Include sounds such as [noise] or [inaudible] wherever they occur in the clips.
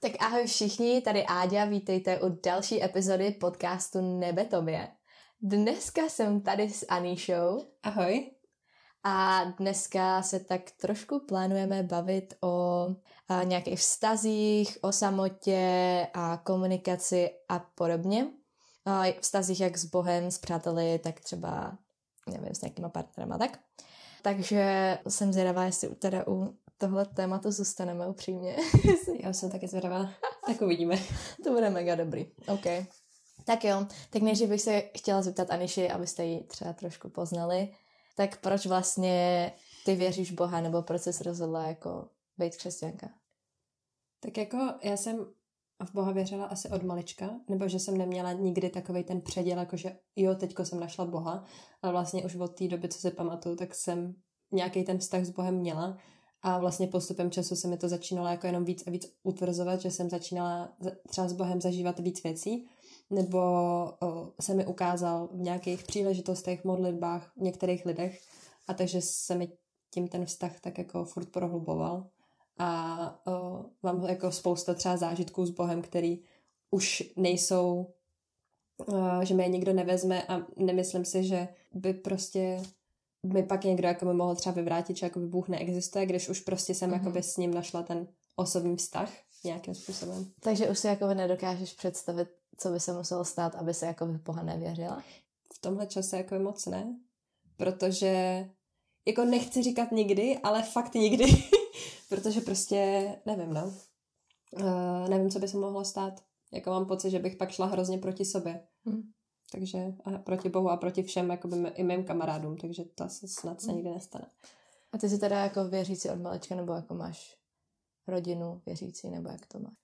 Tak ahoj všichni, tady Áďa, vítejte u další epizody podcastu Nebe tobě. Dneska jsem tady s Aníšou. Ahoj. A dneska se tak trošku plánujeme bavit o a, nějakých vztazích, o samotě a komunikaci a podobně. A, vztazích jak s Bohem, s přáteli, tak třeba, nevím, s nějakýma partnerama, tak. Takže jsem zvědavá, jestli teda u tohle tématu zůstaneme upřímně. [laughs] Já jsem taky zvědavá. Tak uvidíme. [laughs] to bude mega dobrý. OK. Tak jo, tak než bych se chtěla zeptat Aniši, abyste ji třeba trošku poznali, tak proč vlastně ty věříš Boha, nebo proč jsi rozhodla jako být křesťanka? Tak jako já jsem v Boha věřila asi od malička, nebo že jsem neměla nikdy takový ten předěl, jako že jo, teďko jsem našla Boha, ale vlastně už od té doby, co si pamatuju, tak jsem nějaký ten vztah s Bohem měla. A vlastně postupem času se mi to začínalo jako jenom víc a víc utvrzovat, že jsem začínala třeba s Bohem zažívat víc věcí, nebo o, se mi ukázal v nějakých příležitostech, modlitbách, v některých lidech. A takže se mi tím ten vztah tak jako furt prohluboval a o, mám jako spousta třeba zážitků s Bohem, který už nejsou, o, že mě je nikdo nevezme a nemyslím si, že by prostě mi pak někdo jako by mohl třeba vyvrátit, že jako by Bůh neexistuje, když už prostě jsem mm-hmm. jako by s ním našla ten osobní vztah nějakým způsobem. Takže už si jako nedokážeš představit, co by se muselo stát, aby se jako by Boha nevěřila? V tomhle čase jako moc ne, protože jako nechci říkat nikdy, ale fakt nikdy, protože prostě nevím, no. Uh, nevím, co by se mohlo stát. Jako mám pocit, že bych pak šla hrozně proti sobě. Hmm. Takže a proti Bohu a proti všem, jako by i mým kamarádům, takže to asi snad se hmm. nikdy nestane. A ty jsi teda jako věřící od malečka, nebo jako máš rodinu věřící, nebo jak to máš?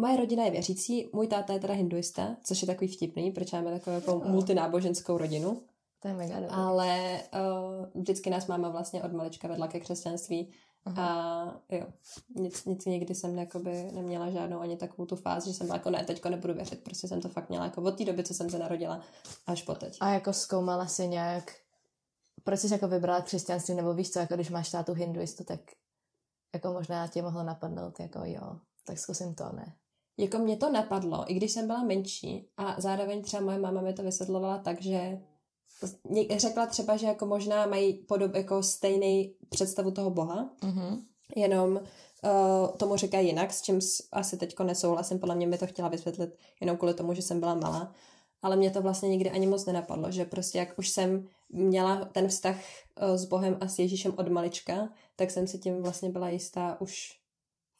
Moje rodina je věřící, můj táta je teda hinduista, což je takový vtipný, protože máme takovou jako multináboženskou rodinu. To je mega dobrý. Ale uh, vždycky nás máma vlastně od malička vedla ke křesťanství. Aha. A jo, nic, nic nikdy jsem jakoby neměla žádnou ani takovou tu fázi, že jsem byla jako ne, teďko nebudu věřit, prostě jsem to fakt měla jako od té doby, co jsem se narodila, až po teď. A jako zkoumala si nějak, proč jsi jako vybrala křesťanství, nebo víš co, jako když máš tátu hinduistu, tak jako možná tě mohlo napadnout, jako jo, tak zkusím to, ne? Jako mě to napadlo, i když jsem byla menší a zároveň třeba moje máma mi to vysvětlovala tak, že řekla třeba, že jako možná mají podob, jako stejný představu toho Boha, mm-hmm. jenom uh, tomu říká jinak, s čím asi teďko nesouhlasím, podle mě mi to chtěla vysvětlit jenom kvůli tomu, že jsem byla malá, ale mě to vlastně nikdy ani moc nenapadlo, že prostě jak už jsem měla ten vztah uh, s Bohem a s Ježíšem od malička, tak jsem si tím vlastně byla jistá už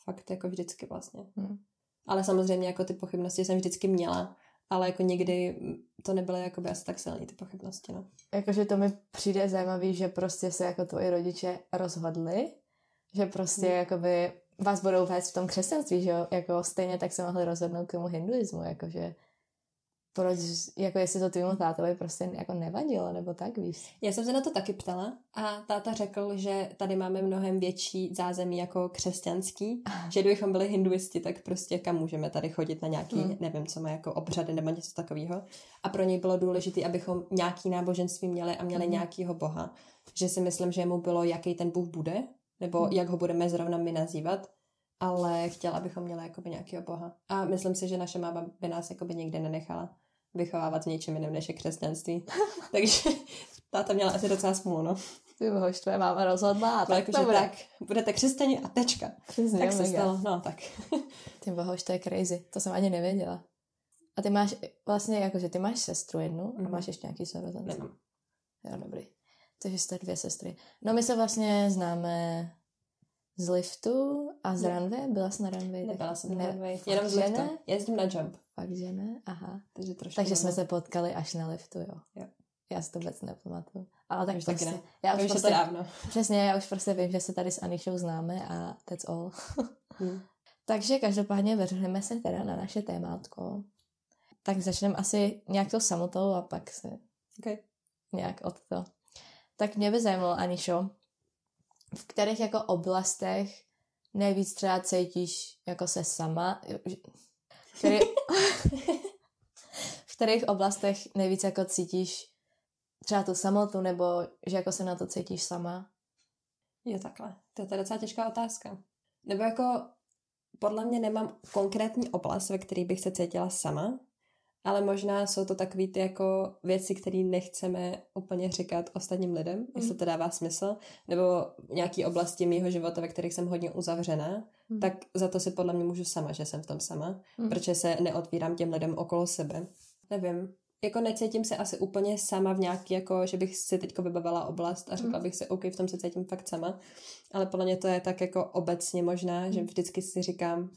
fakt jako vždycky vlastně. Mm. Ale samozřejmě jako ty pochybnosti jsem vždycky měla, ale jako někdy to nebyly jakoby asi tak silné ty pochybnosti, no. Jakože to mi přijde zajímavý, že prostě se jako tvoji rodiče rozhodli, že prostě hmm. jakoby vás budou vést v tom křesťanství, že jo, jako stejně tak se mohli rozhodnout k tomu hinduismu, jakože proč, jako jestli to tvýmu tátovi prostě jako nevadilo, nebo tak, víš? Já jsem se na to taky ptala a táta řekl, že tady máme mnohem větší zázemí jako křesťanský, že kdybychom byli hinduisti, tak prostě kam můžeme tady chodit na nějaký, hmm. nevím, co má jako obřady nebo něco takového. A pro něj bylo důležité, abychom nějaký náboženství měli a měli hmm. nějakýho boha. Že si myslím, že mu bylo, jaký ten bůh bude, nebo hmm. jak ho budeme zrovna my nazývat, ale chtěla, abychom měli jakoby nějakého boha. A myslím si, že naše máma by nás jakoby nikdy nenechala vychovávat s něčím jiným než je křesťanství. [laughs] Takže táta měla asi docela smůlu, no. Ty bohož, tvoje máma rozhodla a tak jako, to bude. Tak, budete křesťani a tečka. Přesně, tak se stalo, no tak. Ty bohož, to je crazy, to jsem ani nevěděla. A ty máš vlastně, jakože ty máš sestru jednu mm. a mhm. máš ještě nějaký sourozence? Nemám. Jo, dobrý. Takže jste dvě sestry. No my se vlastně známe z liftu a z runway? Byla jsi na runway? Nebyla jsem na runway, jenom z liftu. Ne? Jezdím na jump. Fakt, že ne? Aha. Takže, trošku Takže jsme se potkali až na liftu, jo. jo. Já si to vůbec nepamatuju. Ale tak už prostě, taky ne. Já už, už prostě, dávno. [laughs] Přesně, já už prostě vím, že se tady s Anišou známe a that's all. [laughs] hmm. Takže každopádně vrhneme se teda na naše témátko. Tak začneme asi nějak to samotou a pak se okay. nějak od to. Tak mě by zajímalo, Anišo, v kterých jako oblastech nejvíc třeba cítíš jako se sama, který, [laughs] v kterých oblastech nejvíc jako cítíš třeba tu samotu, nebo že jako se na to cítíš sama? Jo, takhle. To je to docela těžká otázka. Nebo jako podle mě nemám konkrétní oblast, ve které bych se cítila sama, ale možná jsou to takové ty jako věci, které nechceme úplně říkat ostatním lidem, mm. jestli to dává smysl, nebo nějaké oblasti mýho života, ve kterých jsem hodně uzavřená, mm. tak za to si podle mě můžu sama, že jsem v tom sama, mm. protože se neotvírám těm lidem okolo sebe. Nevím, jako necítím se asi úplně sama v nějaký, jako, že bych si teď vybavila oblast a řekla mm. bych si, OK, v tom se cítím fakt sama, ale podle mě to je tak jako obecně možná, mm. že vždycky si říkám,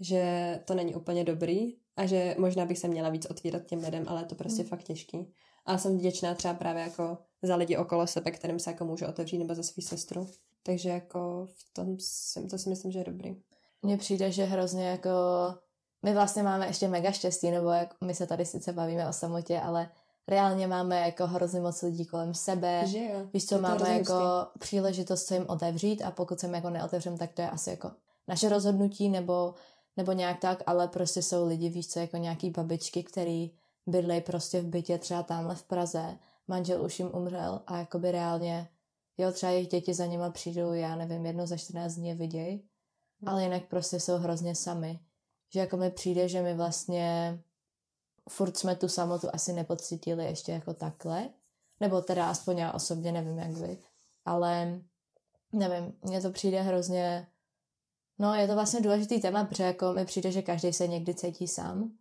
že to není úplně dobrý a že možná bych se měla víc otvírat těm lidem, ale je to prostě mm. fakt těžký. A jsem vděčná třeba právě jako za lidi okolo sebe, kterým se jako můžu otevřít, nebo za svou sestru. Takže jako v tom si, to si myslím, že je dobrý. Mně přijde, že hrozně jako my vlastně máme ještě mega štěstí, nebo jak my se tady sice bavíme o samotě, ale reálně máme jako hrozně moc lidí kolem sebe. Že jo. Víš co, máme jako hustý. příležitost se jim otevřít a pokud se jim jako neotevřem, tak to je asi jako naše rozhodnutí nebo, nebo nějak tak, ale prostě jsou lidi, víš co, jako nějaký babičky, který bydlej prostě v bytě třeba tamhle v Praze, manžel už jim umřel a jakoby reálně, jo, třeba jejich děti za nima přijdou, já nevím, jedno za 14 dní viděj, ale jinak prostě jsou hrozně sami. Že jako mi přijde, že my vlastně furt jsme tu samotu asi nepocítili ještě jako takhle, nebo teda aspoň já osobně nevím, jak vy, ale nevím, mně to přijde hrozně, no je to vlastně důležitý téma, protože jako mi přijde, že každý se někdy cítí sám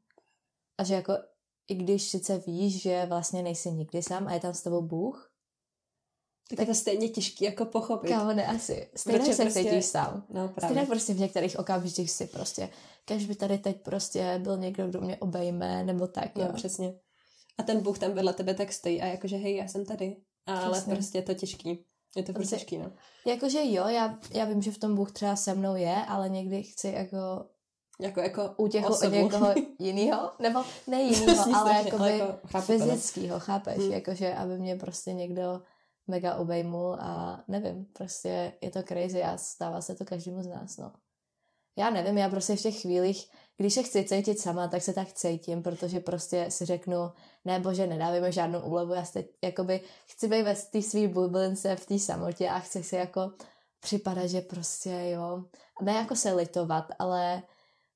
a že jako i když sice víš, že vlastně nejsi nikdy sám a je tam s tebou Bůh, tak, tak je to stejně těžký jako pochopit. Kámo, ne asi. Stejně Protože se prostě, cítíš sám. No, právě. Stejně prostě v některých okamžicích si prostě, kež by tady teď prostě byl někdo, kdo mě obejme, nebo tak, no, jo. přesně. A ten Bůh tam vedle tebe tak stojí a jakože hej, já jsem tady. Ale přesně. prostě je to těžký. Je to prostě těžký, no. Jakože jo, já, já vím, že v tom Bůh třeba se mnou je, ale někdy chci jako jako, jako útěchu od někoho [laughs] jiného, nebo ne jiného, ale jakoby jako fyzického, chápeš? Hmm. Jakože, aby mě prostě někdo mega obejmul a nevím, prostě je to crazy a stává se to každému z nás, no. Já nevím, já prostě v těch chvílích, když se chci cítit sama, tak se tak cítím, protože prostě si řeknu, ne bože, nedávíme žádnou úlevu, já teď jakoby chci být ve té svý bublince v té samotě a chci si jako připadat, že prostě jo, ne jako se litovat, ale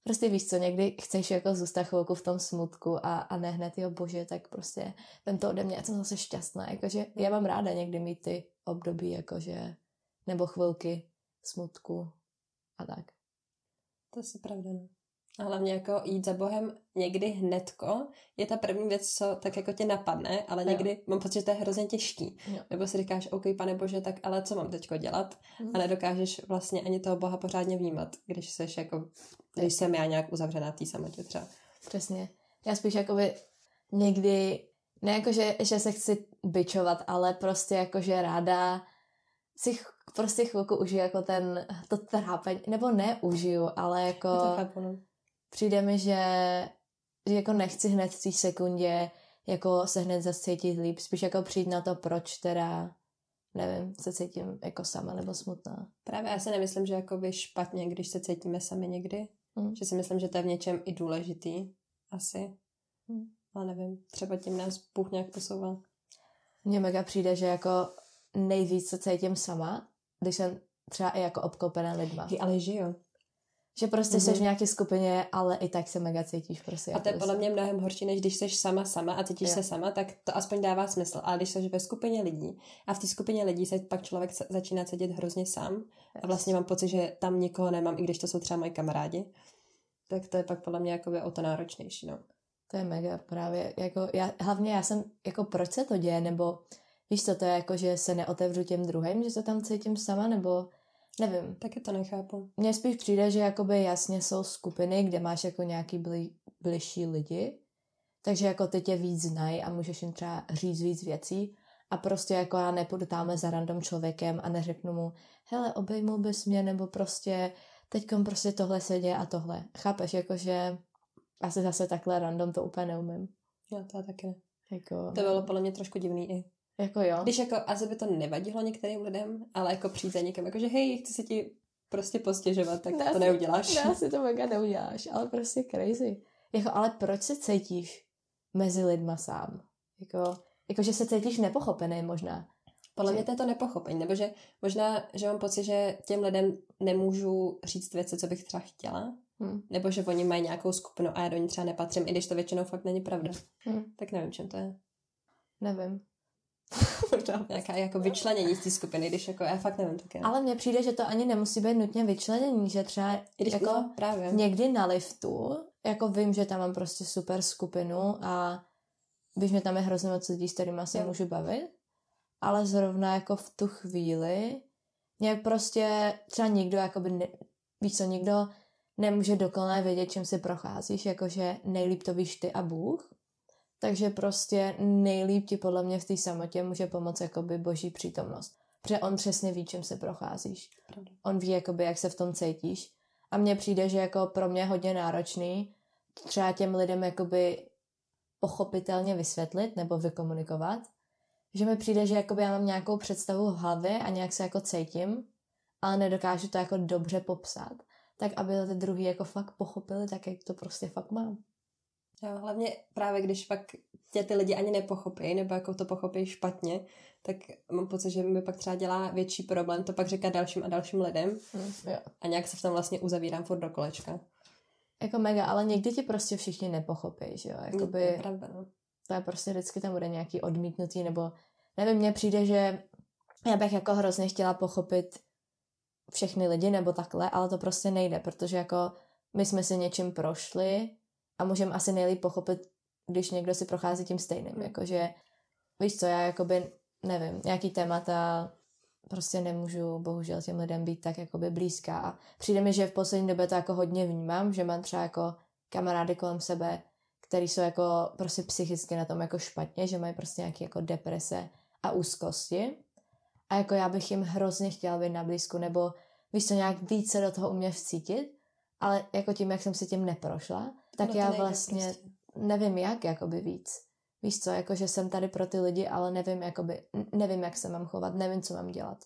prostě víš co, někdy chceš jako zůstat chvilku v tom smutku a, a ne hned, jo bože, tak prostě vem to ode mě, já jsem zase šťastná, jakože já mám ráda někdy mít ty období, jakože, nebo chvilky smutku a tak. To je pravda, no. A hlavně jako jít za Bohem někdy hnedko je ta první věc, co tak jako tě napadne, ale někdy jo. mám pocit, že to je hrozně těžký. Jo. Nebo si říkáš, OK, pane Bože, tak ale co mám teďko dělat? Hmm. A nedokážeš vlastně ani toho Boha pořádně vnímat, když seš jako, když jsem já nějak uzavřená v té samotě třeba. Přesně. Já spíš jakoby někdy, ne jako, že, že se chci byčovat, ale prostě jako, že ráda si prostě chvilku užiju jako ten, to trápení, nebo ne užiju, ale jako... To chápu, no přijde mi, že, že jako nechci hned v té sekundě jako se hned zase cítit líp, spíš jako přijít na to, proč teda nevím, se cítím jako sama nebo smutná. Právě já si nemyslím, že jako by špatně, když se cítíme sami někdy. Mm. Že si myslím, že to je v něčem i důležitý. Asi. Mm. Ale nevím, třeba tím nás Bůh nějak posouvá. Mně mega přijde, že jako nejvíc se cítím sama, když jsem třeba i jako obklopená lidma. Hey, ale že jo. Že prostě mm-hmm. jsi v mhm. nějaké skupině, ale i tak se mega cítíš prostě. A to je podle mě mnohem horší, než když jsi sama sama a cítíš jo. se sama, tak to aspoň dává smysl. Ale když jsi ve skupině lidí a v té skupině lidí se pak člověk začíná cítit hrozně sám a vlastně mám pocit, že tam nikoho nemám, i když to jsou třeba moji kamarádi, tak to je pak podle mě jako o to náročnější. No. To je mega právě. Jako já, hlavně já jsem, jako proč se to děje, nebo víš co, to je jako, že se neotevřu těm druhým, že se tam cítím sama, nebo Nevím. Taky to nechápu. Mně spíš přijde, že jakoby jasně jsou skupiny, kde máš jako nějaký blí, bližší lidi, takže jako ty tě víc znají a můžeš jim třeba říct víc věcí a prostě jako já nepůjdu tamhle za random člověkem a neřeknu mu, hele, obejmul bys mě, nebo prostě teďkom prostě tohle se děje a tohle. Chápeš, jakože asi zase takhle random to úplně neumím. Jo, to taky ne. Jako... To bylo podle mě trošku divný i. Jako jo. Když jako, asi by to nevadilo některým lidem, ale jako přijít za někým, jako že hej, chci se ti prostě postěžovat, tak ne, to neuděláš. Ne, asi to mega neuděláš, ale prostě crazy. Jako, ale proč se cítíš mezi lidma sám? Jako, Jakože se cítíš nepochopený možná. Podle že... mě to je to nepochopení, nebo že možná, že mám pocit, že těm lidem nemůžu říct věci, co bych třeba chtěla, hmm. nebo že oni mají nějakou skupinu a já do ní třeba nepatřím, i když to většinou fakt není pravda. Hmm. Tak nevím, čem to je. Nevím. [laughs] Nějaká jako vyčlenění z té skupiny, když jako já fakt nevím taky. Ale mně přijde, že to ani nemusí být nutně vyčlenění, že třeba když jako no, právě. někdy na liftu, jako vím, že tam mám prostě super skupinu a víš, že tam je hrozně moc lidí, s kterými se můžu bavit, ale zrovna jako v tu chvíli nějak prostě třeba nikdo, jakoby, ne, víš co, nikdo nemůže dokonale vědět, čím si procházíš, jakože nejlíp to víš ty a Bůh. Takže prostě nejlíp ti podle mě v té samotě může pomoct jakoby boží přítomnost. Protože on přesně ví, čím se procházíš. On ví, jakoby, jak se v tom cítíš. A mně přijde, že jako pro mě hodně náročný třeba těm lidem jakoby pochopitelně vysvětlit nebo vykomunikovat, že mi přijde, že jakoby já mám nějakou představu v hlavě a nějak se jako cítím, ale nedokážu to jako dobře popsat, tak aby ty druhý jako fakt pochopili tak, jak to prostě fakt mám. Jo, hlavně právě když pak tě ty lidi ani nepochopí, nebo jako to pochopí špatně, tak mám pocit, že mi pak třeba dělá větší problém to pak říkat dalším a dalším lidem mm, jo. a nějak se v tom vlastně uzavírám furt do kolečka. Jako mega, ale někdy ti prostě všichni nepochopí, že jo? Jakoby, je pravda, no. To je prostě vždycky tam bude nějaký odmítnutí, nebo nevím, mně přijde, že já bych jako hrozně chtěla pochopit všechny lidi nebo takhle, ale to prostě nejde, protože jako my jsme si něčím prošli a můžeme asi nejlíp pochopit, když někdo si prochází tím stejným, jakože víš co, já jakoby nevím, nějaký témata prostě nemůžu bohužel těm lidem být tak jakoby blízká. A přijde mi, že v poslední době to jako hodně vnímám, že mám třeba jako kamarády kolem sebe, který jsou jako prostě psychicky na tom jako špatně, že mají prostě nějaké jako deprese a úzkosti. A jako já bych jim hrozně chtěla být na blízku nebo víš co, nějak více do toho umět vcítit, ale jako tím, jak jsem si tím neprošla, tak no já vlastně prostě. nevím jak jakoby víc. Víš co, jako že jsem tady pro ty lidi, ale nevím, jakoby, nevím, jak se mám chovat, nevím, co mám dělat.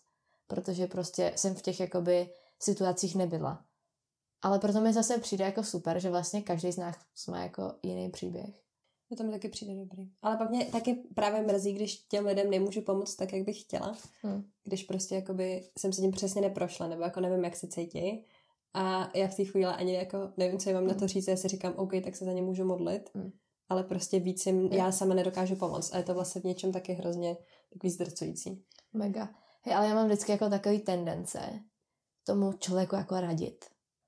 Protože prostě jsem v těch jakoby situacích nebyla. Ale proto mi zase přijde jako super, že vlastně každý z nás má jako jiný příběh. To mi taky přijde dobrý. Ale pak mě taky právě mrzí, když těm lidem nemůžu pomoct tak, jak bych chtěla. Hmm. Když prostě jakoby jsem se tím přesně neprošla, nebo jako nevím, jak se cítí. A já v té chvíli ani jako nevím, co jim mám hmm. na to hmm. říct. Já si říkám, OK, tak se za ně můžu modlit. Hmm ale prostě víc jim já sama nedokážu pomoct. A je to vlastně v něčem taky hrozně takový zdrcující. Mega. Hej, ale já mám vždycky jako takový tendence tomu člověku jako radit.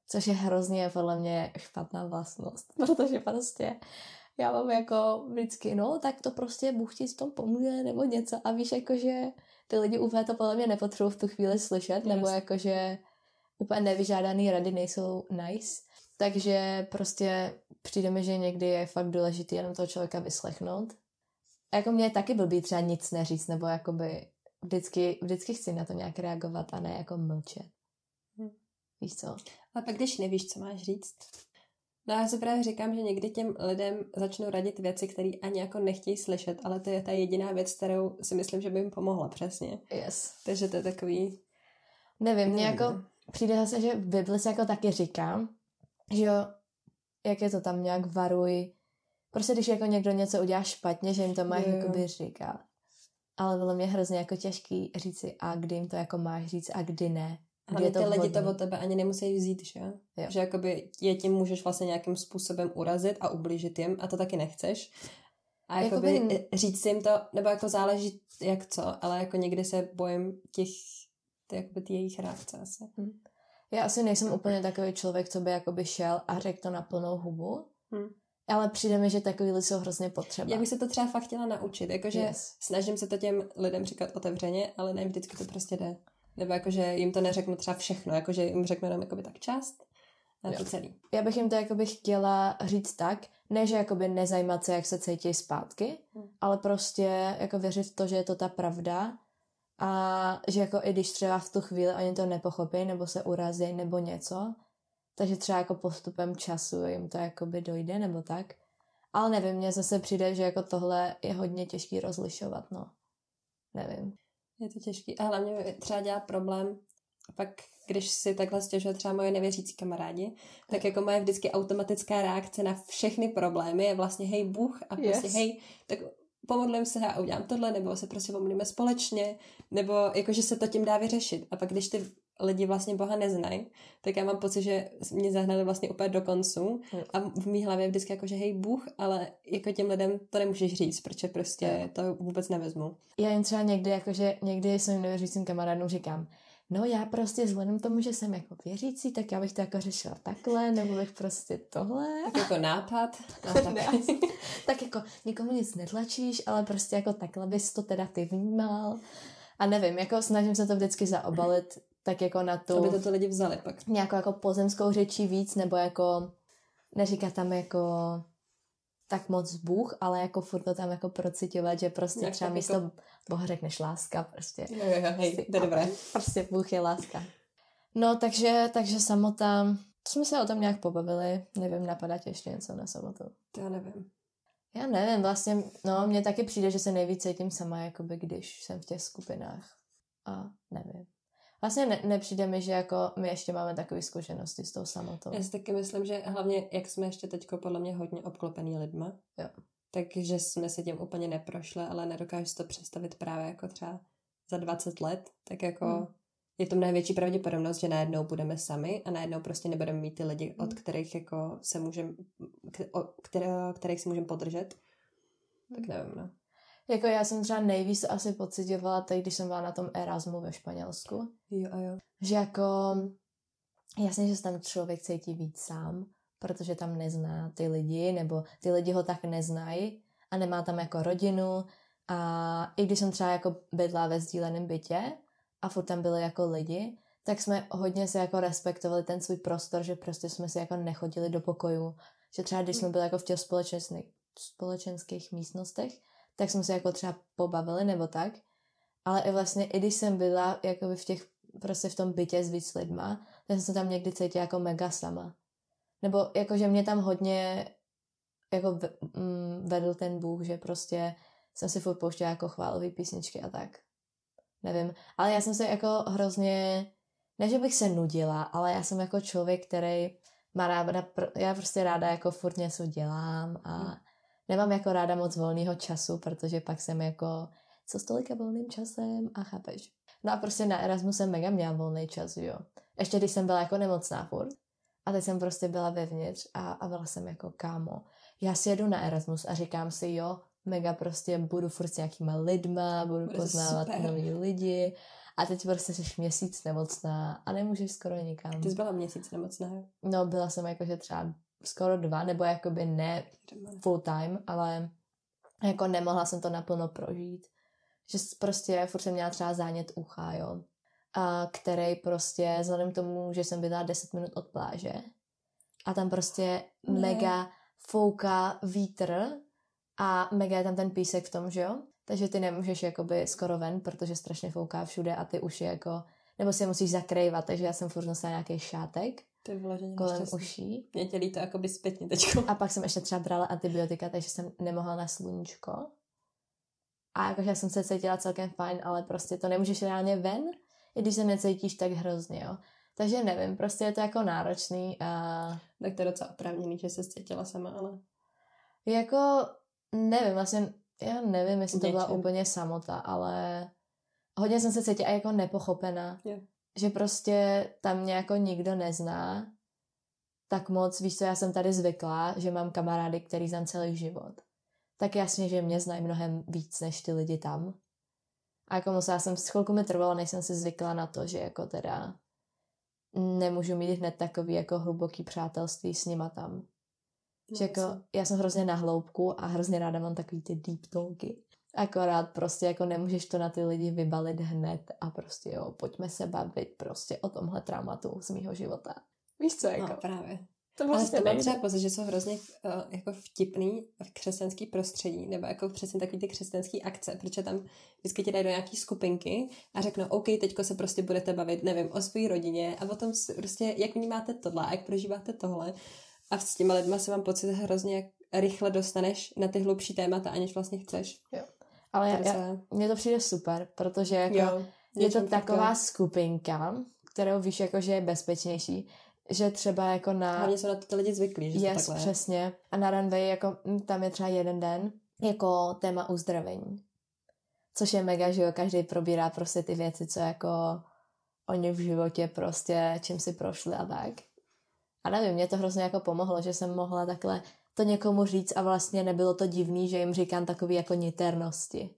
Což je hrozně podle mě špatná vlastnost. [laughs] Protože prostě já mám jako vždycky, no, tak to prostě Bůh ti s tom pomůže nebo něco. A víš, jakože ty lidi úplně to podle mě nepotřebují v tu chvíli slyšet, yes. nebo jakože úplně nevyžádaný rady nejsou nice. Takže prostě přijde mi, že někdy je fakt důležité jenom toho člověka vyslechnout. A jako mě taky blbý třeba nic neříct, nebo jakoby vždycky, vždycky chci na to nějak reagovat a ne jako mlčet. Hm. Víš co? A pak když nevíš, co máš říct? No já si právě říkám, že někdy těm lidem začnou radit věci, které ani jako nechtějí slyšet, ale to je ta jediná věc, kterou si myslím, že by jim pomohla přesně. Yes. Takže to je takový... Nevím, mně jako přijde zase, že v Bibli se jako taky říká, že jo, jak je to tam nějak varuj. Prostě když jako někdo něco udělá špatně, že jim to máš jakoby říkat. Ale bylo mě hrozně jako těžký říci a kdy jim to jako máš říct a kdy ne. Kdy Ale ty vhodný. lidi to od tebe ani nemusí vzít, že? Jo. Že jakoby je tím můžeš vlastně nějakým způsobem urazit a ublížit jim a to taky nechceš. A jakoby, jakoby říct jim to, nebo jako záleží jak co, ale jako někdy se bojím těch, jakoby ty jejich reakce asi. Hmm. Já asi nejsem úplně takový člověk, co by jakoby šel a řekl to na plnou hubu. Hmm. Ale přijde mi, že takový lidi jsou hrozně potřeba. Já bych se to třeba fakt chtěla naučit. Jakože yes. snažím se to těm lidem říkat otevřeně, ale ne vždycky to prostě jde. Nebo jakože jim to neřeknu třeba všechno, jakože jim řeknu jenom jakoby tak část a to celý. Já bych jim to jakoby chtěla říct tak, ne, že jakoby nezajímat se, jak se cítí zpátky, hmm. ale prostě jako věřit v to, že je to ta pravda a že jako i když třeba v tu chvíli oni to nepochopí nebo se urazí nebo něco, takže třeba jako postupem času jim to jakoby dojde nebo tak. Ale nevím, mně zase přijde, že jako tohle je hodně těžký rozlišovat, no. Nevím. Je to těžký. A hlavně třeba dělá problém, pak když si takhle stěžuje třeba moje nevěřící kamarádi, tak jako moje vždycky automatická reakce na všechny problémy je vlastně hej Bůh a prostě yes. hej, tak pomodlím se a udělám tohle, nebo se prostě pomodlíme společně, nebo jakože se to tím dá vyřešit. A pak když ty lidi vlastně Boha neznají, tak já mám pocit, že mě zahnali vlastně úplně do koncu hmm. a v mý hlavě je vždycky jako, že hej Bůh, ale jako těm lidem to nemůžeš říct, protože prostě to vůbec nevezmu. Já jen třeba někdy, jakože někdy svým nevěřícím kamarádům říkám, no já prostě vzhledem tomu, že jsem jako věřící, tak já bych to jako řešila takhle, nebo bych prostě tohle. Tak jako nápad. [laughs] No, tak, tak jako nikomu nic netlačíš, ale prostě jako takhle bys to teda ty vnímal. A nevím, jako snažím se to vždycky zaobalit tak jako na tu... Aby to ty lidi vzali pak. Nějakou jako pozemskou řečí víc, nebo jako neříkat tam jako tak moc Bůh, ale jako furt to tam jako procitovat, že prostě Jak třeba místo jako... Boha řekneš láska, prostě. Jo, jo, jo, hej, to je dobré. Prostě Bůh je láska. No, takže, takže samota, to jsme se o tom nějak pobavili, nevím, napadá tě ještě něco na samotu? To já nevím. Já nevím, vlastně, no, mně taky přijde, že se nejvíc cítím sama, jakoby když jsem v těch skupinách. A nevím. Vlastně ne, nepřijde mi, že jako my ještě máme takové zkušenosti s tou samotou. Já si taky myslím, že hlavně, jak jsme ještě teď podle mě hodně obklopený lidma, jo. takže jsme se tím úplně neprošli, ale nedokážu si to představit právě jako třeba za 20 let, tak jako hmm. je to největší pravděpodobnost, že najednou budeme sami a najednou prostě nebudeme mít ty lidi, hmm. od kterých jako se můžeme, které, kterých si můžeme podržet. Tak nevím, no. Jako já jsem třeba nejvíc asi pocitovala teď, když jsem byla na tom Erasmu ve Španělsku. Jo a jo. Že jako, jasně, že se tam člověk cítí víc sám, protože tam nezná ty lidi, nebo ty lidi ho tak neznají a nemá tam jako rodinu a i když jsem třeba jako bydla ve sdíleném bytě a furt tam byli jako lidi, tak jsme hodně se jako respektovali ten svůj prostor, že prostě jsme si jako nechodili do pokoju. Že třeba když jsme byli jako v těch společenských, společenských místnostech, tak jsme se jako třeba pobavili nebo tak. Ale i vlastně, i když jsem byla jako v těch, prostě v tom bytě s víc lidma, tak jsem se tam někdy cítila jako mega sama. Nebo jako, že mě tam hodně jako mm, vedl ten Bůh, že prostě jsem si furt pouštěla jako chválový písničky a tak. Nevím. Ale já jsem se jako hrozně, ne, že bych se nudila, ale já jsem jako člověk, který má ráda, já prostě ráda jako furt něco dělám a hmm nemám jako ráda moc volného času, protože pak jsem jako co s tolika volným časem a chápeš. No a prostě na Erasmus jsem mega měla volný čas, jo. Ještě když jsem byla jako nemocná furt. A teď jsem prostě byla vevnitř a, a byla jsem jako kámo. Já si jedu na Erasmus a říkám si, jo, mega prostě budu furt s nějakýma lidma, budu Bude poznávat nový lidi. A teď prostě jsi měsíc nemocná a nemůžeš skoro nikam. Ty jsi byla měsíc nemocná? No, byla jsem jakože třeba skoro dva, nebo jakoby ne full time, ale jako nemohla jsem to naplno prožít. Že prostě furt jsem měla třeba zánět ucha, jo. A který prostě, vzhledem k tomu, že jsem byla 10 minut od pláže a tam prostě ne. mega fouká vítr a mega je tam ten písek v tom, že jo? Takže ty nemůžeš jakoby skoro ven, protože strašně fouká všude a ty uši jako, nebo si je musíš zakrývat, takže já jsem furt nosila nějaký šátek to je vyloženě kolem nešťastný. uší. Mě tělí to jakoby zpětně teďko. A pak jsem ještě třeba brala antibiotika, takže jsem nemohla na sluníčko. A jakože jsem se cítila celkem fajn, ale prostě to nemůžeš reálně ven, i když se necítíš tak hrozně, jo. Takže nevím, prostě je to jako náročný a... Tak to je docela oprávněný, že se cítila sama, ale... Jako, nevím, vlastně, já nevím, jestli Něčem. to byla úplně samota, ale hodně jsem se cítila jako nepochopená. Yeah že prostě tam mě jako nikdo nezná, tak moc, víš co, já jsem tady zvyklá, že mám kamarády, který znám celý život. Tak jasně, že mě znají mnohem víc než ty lidi tam. A jako musela jsem, chvilku mi trvalo, než jsem si zvykla na to, že jako teda nemůžu mít hned takový jako hluboký přátelství s nima tam. No, že jako, já jsem hrozně na hloubku a hrozně ráda mám takový ty deep talky. Akorát prostě jako nemůžeš to na ty lidi vybalit hned a prostě jo, pojďme se bavit prostě o tomhle traumatu z mýho života. Víš co, jako? No, právě. To vlastně Ale to mám třeba pocit, že jsou hrozně uh, jako vtipný v křesťanský prostředí, nebo jako přesně takový ty křesťanský akce, protože tam vždycky ti dají do nějaký skupinky a řeknou, OK, teďko se prostě budete bavit, nevím, o své rodině a o tom prostě, jak vnímáte tohle jak prožíváte tohle. A s těma lidma se mám pocit hrozně rychle dostaneš na ty hlubší témata, aniž vlastně chceš. Jo. Ale já, já, mně to přijde super, protože jako jo, je to taková skupinka, kterou víš, jako, že je bezpečnější, že třeba jako na... Hlavně jsou na to ty lidi zvyklí, že yes, to takhle přesně. A na runway jako hm, tam je třeba jeden den jako téma uzdravení. Což je mega, že jo, každý probírá prostě ty věci, co jako oni v životě prostě, čím si prošli a tak. A nevím, mě to hrozně jako pomohlo, že jsem mohla takhle to někomu říct a vlastně nebylo to divný, že jim říkám takový jako niternosti.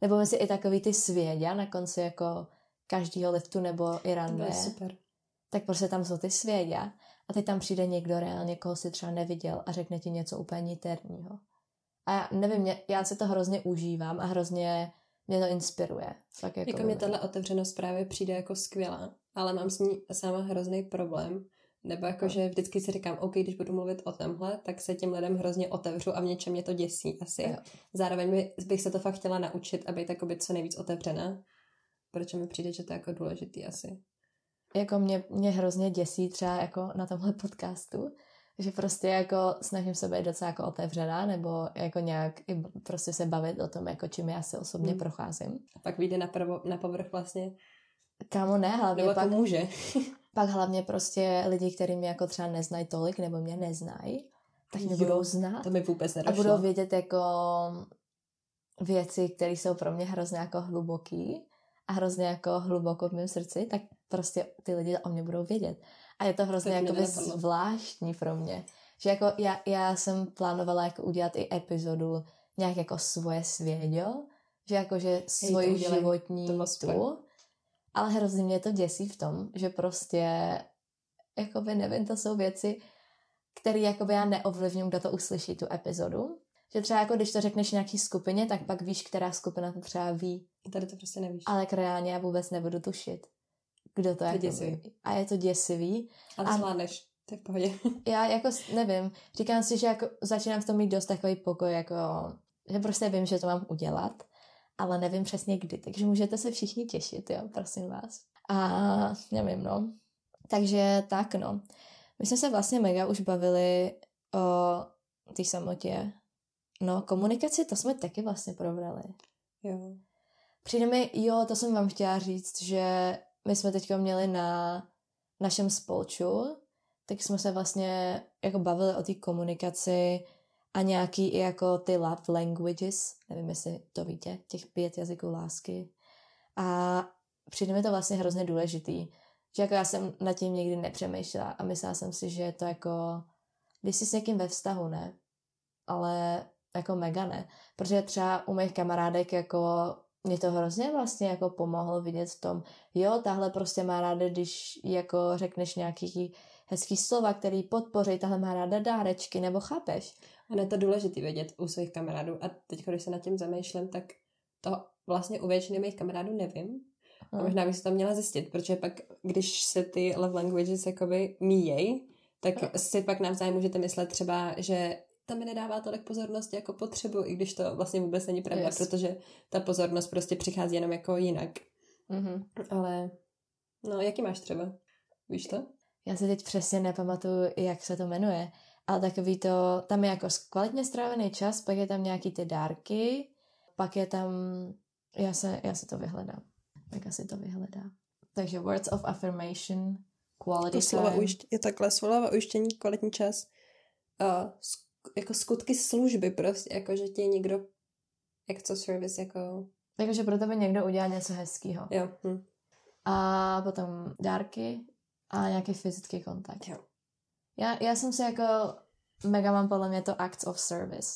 Nebo mi si i takový ty svěďa na konci jako každého liftu nebo i rande. super. Tak prostě tam jsou ty svěďa a teď tam přijde někdo reálně, koho si třeba neviděl a řekne ti něco úplně niterního. A já nevím, mě, já si to hrozně užívám a hrozně mě to inspiruje. Tak jako jako mě tahle otevřenost právě přijde jako skvělá, ale mám s ní sama hrozný problém, nebo jako, že vždycky si říkám, OK, když budu mluvit o tomhle, tak se těm lidem hrozně otevřu a v něčem mě to děsí asi. Jo. Zároveň bych se to fakt chtěla naučit, aby tak být co nejvíc otevřená, protože mi přijde, že to je jako důležitý asi. Jako mě, mě hrozně děsí třeba jako na tomhle podcastu, že prostě jako snažím se být docela jako otevřená nebo jako nějak i prostě se bavit o tom, jako čím já se osobně hmm. procházím. A pak vyjde na, prvo, na povrch vlastně. Kámo, ne, hlavně nebo pak, může. [laughs] pak hlavně prostě lidi, kteří mě jako třeba neznají tolik nebo mě neznají, tak mě jo, budou znát. To mi vůbec nedošlo. A budou vědět jako věci, které jsou pro mě hrozně jako hluboký a hrozně jako hluboko v mém srdci, tak prostě ty lidi o mě budou vědět. A je to hrozně jako zvláštní pro mě. Že jako já, já jsem plánovala jako udělat i epizodu nějak jako svoje svěděl, že jakože svoji Hej, životní tu, ale hrozně mě to děsí v tom, že prostě jakoby nevím, to jsou věci, které jakoby já neovlivním, kdo to uslyší tu epizodu. Že třeba jako když to řekneš nějaký skupině, tak pak víš, která skupina to třeba ví. Tady to prostě nevíš. Ale reálně já vůbec nebudu tušit kdo to, to je. A je to děsivý. Ale a zvládneš, to je v pohodě. [laughs] já jako nevím, říkám si, že jako začínám v tom mít dost takový pokoj, jako, že prostě vím, že to mám udělat, ale nevím přesně kdy, takže můžete se všichni těšit, jo, prosím vás. A nevím, no. Takže tak, no. My jsme se vlastně mega už bavili o té samotě. No, komunikaci, to jsme taky vlastně probrali. Jo. Přijde mi, jo, to jsem vám chtěla říct, že my jsme teďka měli na našem spolču, tak jsme se vlastně jako bavili o té komunikaci a nějaký i jako ty love languages, nevím, jestli to víte, těch pět jazyků lásky. A přijde mi to vlastně hrozně důležitý, že jako já jsem nad tím nikdy nepřemýšlela a myslela jsem si, že je to jako, když jsi s někým ve vztahu, ne, ale jako mega ne, protože třeba u mých kamarádek jako mě to hrozně vlastně jako pomohlo vidět v tom, jo, tahle prostě má ráda, když jako řekneš nějaký hezký slova, který podpoří, tahle má ráda dárečky, nebo chápeš? A je to důležité vědět u svých kamarádů. A teď, když se nad tím zamýšlím, tak to vlastně u většiny mých kamarádů nevím. A hm. možná bych se to měla zjistit, protože pak, když se ty love languages jakoby míjej, tak no. si pak navzájem můžete myslet třeba, že tam mi nedává tolik pozornosti jako potřebu, i když to vlastně vůbec není pravda, yes. protože ta pozornost prostě přichází jenom jako jinak. Mm-hmm. Ale, no, jaký máš třeba? Víš to? Já si teď přesně nepamatuju, jak se to jmenuje, ale takový to, tam je jako kvalitně strávený čas, pak je tam nějaký ty dárky, pak je tam, já se, já si to vyhledám, tak asi to vyhledám. Takže words of affirmation, quality to slova time. Ujišť, je takhle, slova ujištění, kvalitní čas, uh, jako skutky služby prostě, jako že ti někdo jak to service, jako... Jakože pro tebe někdo udělá něco hezkého. Jo. Hm. A potom dárky a nějaký fyzický kontakt. Jo. Já, já jsem si jako mega mám podle mě to acts of service.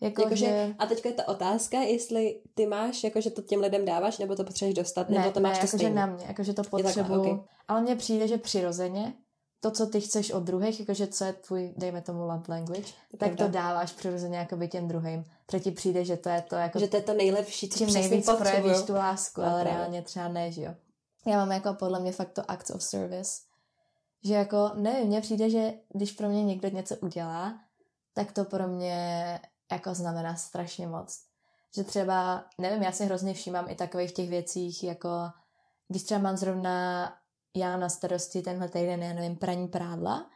Jako, jako že... že... A teď je ta otázka, jestli ty máš, jako že to těm lidem dáváš, nebo to potřebuješ dostat, nebo ne, to máš ne, to jako, že na mě, jako že to potřebuju. Okay. Ale mně přijde, že přirozeně to, co ty chceš od druhých, jakože co je tvůj, dejme tomu love language, to tak to dáváš přirozeně jakoby těm druhým. Protože ti přijde, že to je to jako... Že to je to nejlepší, co nejvíc projevíš tu lásku, ale právě. reálně třeba ne, že jo. Já mám jako podle mě fakt to acts of service. Že jako, nevím, mně přijde, že když pro mě někdo něco udělá, tak to pro mě jako znamená strašně moc. Že třeba, nevím, já si hrozně všímám i takových těch věcích, jako když třeba mám zrovna já na starosti tenhle týden, já nevím, praní prádla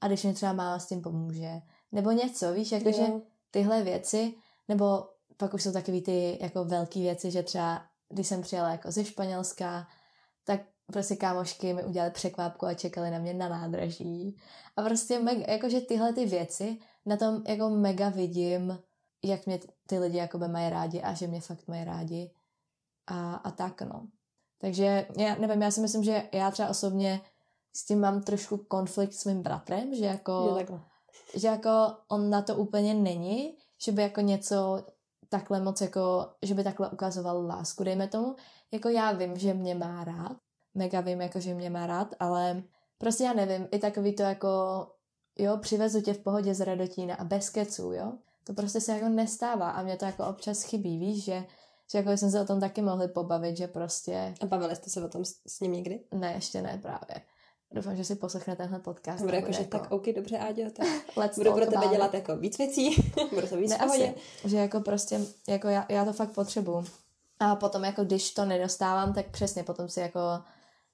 a když mi třeba máma s tím pomůže. Nebo něco, víš, jakože tyhle věci, nebo pak už jsou takový ty jako velké věci, že třeba když jsem přijela jako ze Španělska, prostě kámošky mi udělali překvápku a čekali na mě na nádraží. A prostě mega, jakože tyhle ty věci na tom jako mega vidím jak mě ty lidi jakoby mají rádi a že mě fakt mají rádi a, a tak, no. Takže já nevím, já si myslím, že já třeba osobně s tím mám trošku konflikt s mým bratrem, že jako, že jako on na to úplně není, že by jako něco takhle moc jako, že by takhle ukazoval lásku, dejme tomu. Jako já vím, že mě má rád, mega vím, jako, že mě má rád, ale prostě já nevím, i takový to jako, jo, přivezu tě v pohodě z Radotína a bez keců, jo. To prostě se jako nestává a mě to jako občas chybí, víš, že, že jako jsme se o tom taky mohli pobavit, že prostě... A bavili jste se o tom s, s ním někdy? Ne, ještě ne právě. Doufám, že si poslechne tenhle podcast. Bude jako, že jako... tak OK, dobře, Áďo, tak [laughs] Let's budu pro tebe dělat jako víc věcí, [laughs] budu to víc ne, asi, že jako prostě, jako já, já to fakt potřebuju. A potom jako když to nedostávám, tak přesně potom si jako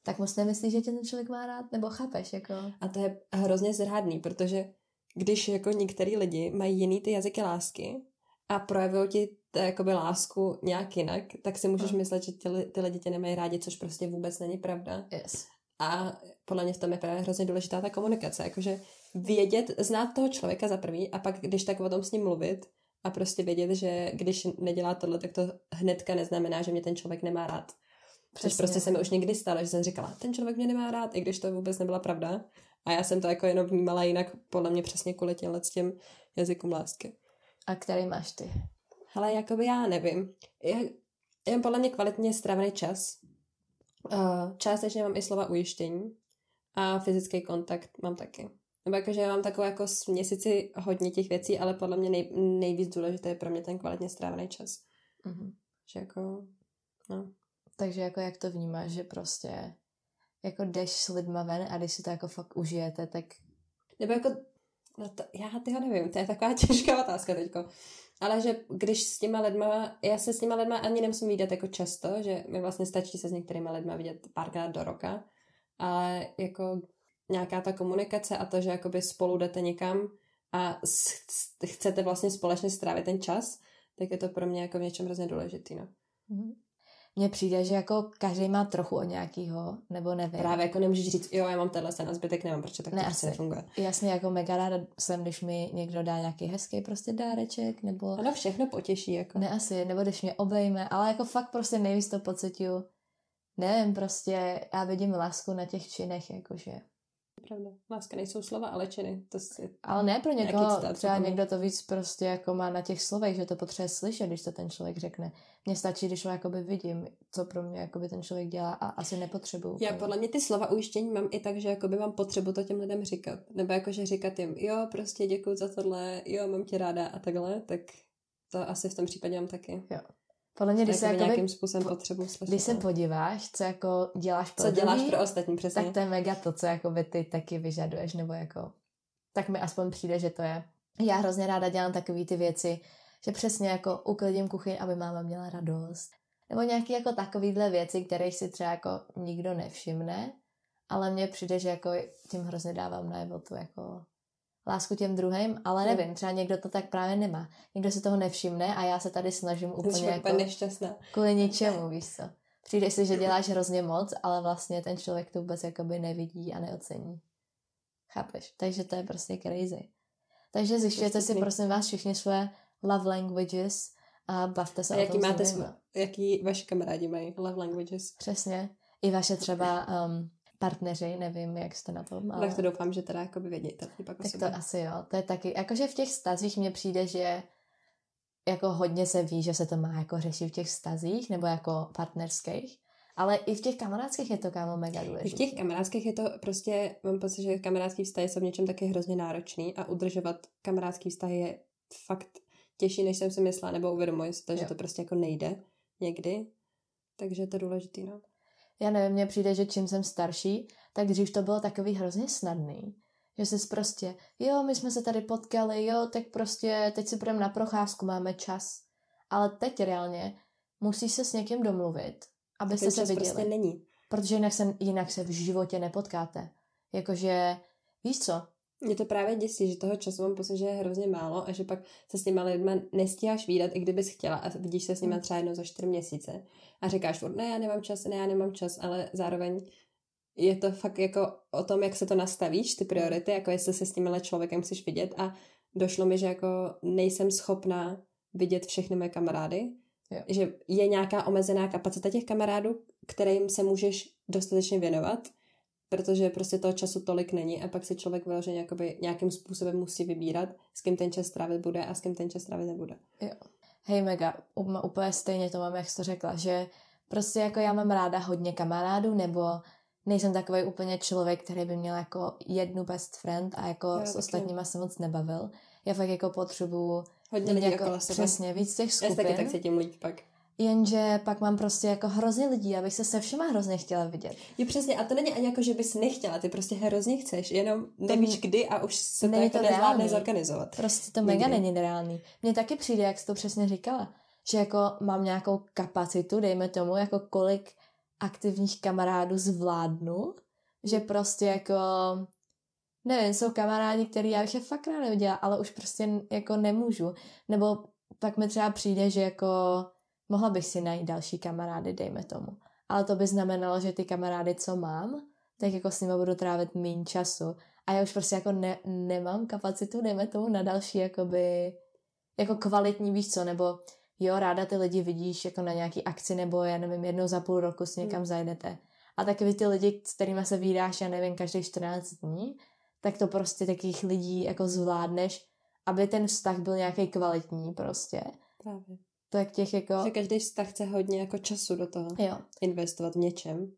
tak moc nemyslíš, že tě ten člověk má rád, nebo chápeš, jako... A to je hrozně zrádný, protože když jako některý lidi mají jiný ty jazyky lásky a projevují ti to, jakoby lásku nějak jinak, tak si můžeš no. myslet, že ty, ty lidi tě nemají rádi, což prostě vůbec není pravda. Yes. A podle mě v tom je právě hrozně důležitá ta komunikace, jakože vědět, znát toho člověka za prvý a pak, když tak o tom s ním mluvit a prostě vědět, že když nedělá tohle, tak to hnedka neznamená, že mě ten člověk nemá rád. Přesně. Což prostě se mi už někdy stalo, že jsem říkala, ten člověk mě nemá rád, i když to vůbec nebyla pravda. A já jsem to jako jenom vnímala jinak, podle mě přesně kvůli těmhle s těm jazykům lásky. A který máš ty? Ale jakoby já nevím. Já, jen podle mě kvalitně strávený čas. Uh, částečně mám i slova ujištění a fyzický kontakt mám taky. Nebo jakože já mám takovou jako měsíci hodně těch věcí, ale podle mě nej, nejvíc důležité je pro mě ten kvalitně strávený čas. Mm-hmm. Že jako, no. Takže jako jak to vnímáš, že prostě jako jdeš s lidma ven a když si to jako fakt užijete, tak... Nebo jako, no to, já tyho nevím, to je taková [laughs] těžká otázka teďko. Ale že když s těma lidma, já se s těma lidma ani nemusím vidět jako často, že mi vlastně stačí se s některými lidma vidět párkrát do roka, ale jako nějaká ta komunikace a to, že jakoby spolu jdete někam a chcete vlastně společně strávit ten čas, tak je to pro mě jako v něčem hrozně důležitý, no. Mm-hmm mně přijde, že jako každý má trochu od nějakého, nebo nevím. Právě jako nemůžeš říct, jo, já mám tenhle sen a zbytek nemám, protože tak ne, to prostě nefunguje. Jasně, jako mega ráda jsem, když mi někdo dá nějaký hezký prostě dáreček, nebo... Ano, všechno potěší, jako. Ne, asi, nebo když mě obejme, ale jako fakt prostě nejvíc to pocituju. Nevím, prostě já vidím lásku na těch činech, jakože pravda. Láska nejsou slova, ale činy. To si ale ne pro někoho, třeba někdo to víc prostě jako má na těch slovech, že to potřebuje slyšet, když to ten člověk řekne. Mně stačí, když ho jakoby vidím, co pro mě jakoby ten člověk dělá a asi nepotřebuju. Já podle mě ty slova ujištění mám i tak, že jakoby mám potřebu to těm lidem říkat. Nebo jakože říkat jim, jo, prostě děkuji za tohle, jo, mám tě ráda a takhle, tak to asi v tom případě mám taky. Jo. Podle mě, když se jakoby, nějakým způsobem potřebu slyšet. Když se no. podíváš, co jako děláš pro Co děláš pro ostatní, přesně. Tak to je mega to, co jako by ty taky vyžaduješ, nebo jako tak mi aspoň přijde, že to je. Já hrozně ráda dělám takové ty věci, že přesně jako uklidím kuchyň, aby máma měla radost. Nebo nějaké jako takovýhle věci, kterých si třeba jako nikdo nevšimne, ale mně přijde, že jako tím hrozně dávám najevo tu jako lásku těm druhým, ale hmm. nevím, třeba někdo to tak právě nemá. Někdo si toho nevšimne a já se tady snažím úplně jako... nešťastná. Kvůli ničemu, víš co. Přijde si, že děláš hrozně moc, ale vlastně ten člověk to vůbec jakoby nevidí a neocení. Chápeš? Takže to je prostě crazy. Takže zjišťujete si, prosím vás, všichni své love languages a bavte se a jaký o tom máte sv- jaký vaši kamarádi mají love languages? Přesně. I vaše třeba um, partneři, nevím, jak jste na tom. Ale... Tak to doufám, že teda jako by vědí. Tak, pak tak to asi jo. To je taky, jakože v těch stazích mně přijde, že jako hodně se ví, že se to má jako řešit v těch stazích nebo jako partnerských. Ale i v těch kamarádských je to kámo mega důležité. V těch kamarádských je to prostě, mám pocit, že kamarádský vztahy jsou v něčem taky hrozně náročný a udržovat kamarádský vztahy je fakt těžší, než jsem si myslela, nebo uvědomuji si to, jo. že to prostě jako nejde někdy. Takže je to důležitý, no já nevím, mně přijde, že čím jsem starší, tak dřív to bylo takový hrozně snadný. Že jsi prostě, jo, my jsme se tady potkali, jo, tak prostě teď si budeme na procházku, máme čas. Ale teď reálně musíš se s někým domluvit, abyste se viděli. prostě není. Protože jinak se, jinak se v životě nepotkáte. Jakože, víš co, mě to právě děsí, že toho času mám pocit, že je hrozně málo a že pak se s těma lidma nestíháš výdat, i kdybys chtěla a vidíš se s nimi hmm. třeba jednou za čtyři měsíce a říkáš furt, ne, já nemám čas, ne, já nemám čas, ale zároveň je to fakt jako o tom, jak se to nastavíš, ty priority, jako jestli se s tímhle člověkem chceš vidět a došlo mi, že jako nejsem schopná vidět všechny moje kamarády, Jo. že je nějaká omezená kapacita těch kamarádů, kterým se můžeš dostatečně věnovat, protože prostě toho času tolik není a pak si člověk vyloženě jakoby nějakým způsobem musí vybírat, s kým ten čas strávit bude a s kým ten čas strávit nebude. Hej Mega, úplně- úplně stejně to mám, jak jsi to řekla, že prostě jako já mám ráda hodně kamarádů, nebo nejsem takový úplně člověk, který by měl jako jednu best friend a jako Jo, s ostatníma se moc nebavil. Já fakt jako potřebuju Hodně lidí jako, okolo sebe. přesně víc těch Já se skupin, taky tak cítím líp pak. Jenže pak mám prostě jako hrozně lidí, abych se se všema hrozně chtěla vidět. Jo, přesně, a to není ani jako, že bys nechtěla, ty prostě hrozně chceš, jenom nevíš kdy a už se to jako to nezvládne zorganizovat. Prostě to mega Nikdy. není reálný. Mně taky přijde, jak jsi to přesně říkala, že jako mám nějakou kapacitu, dejme tomu, jako kolik aktivních kamarádů zvládnu, že prostě jako nevím, jsou kamarádi, který já bych je fakt ráda viděla, ale už prostě jako nemůžu. Nebo pak mi třeba přijde, že jako mohla bych si najít další kamarády, dejme tomu. Ale to by znamenalo, že ty kamarády, co mám, tak jako s nimi budu trávit méně času. A já už prostě jako ne, nemám kapacitu, dejme tomu, na další jakoby, jako kvalitní, víš co, nebo jo, ráda ty lidi vidíš jako na nějaký akci, nebo já nevím, jednou za půl roku si někam zajdete. A takový ty lidi, s kterými se vydáš, já nevím, každých 14 dní, tak to prostě takových lidí jako zvládneš, aby ten vztah byl nějaký kvalitní prostě. Právě. Tak těch jako... Že každý vztah chce hodně jako času do toho Jo, investovat v něčem.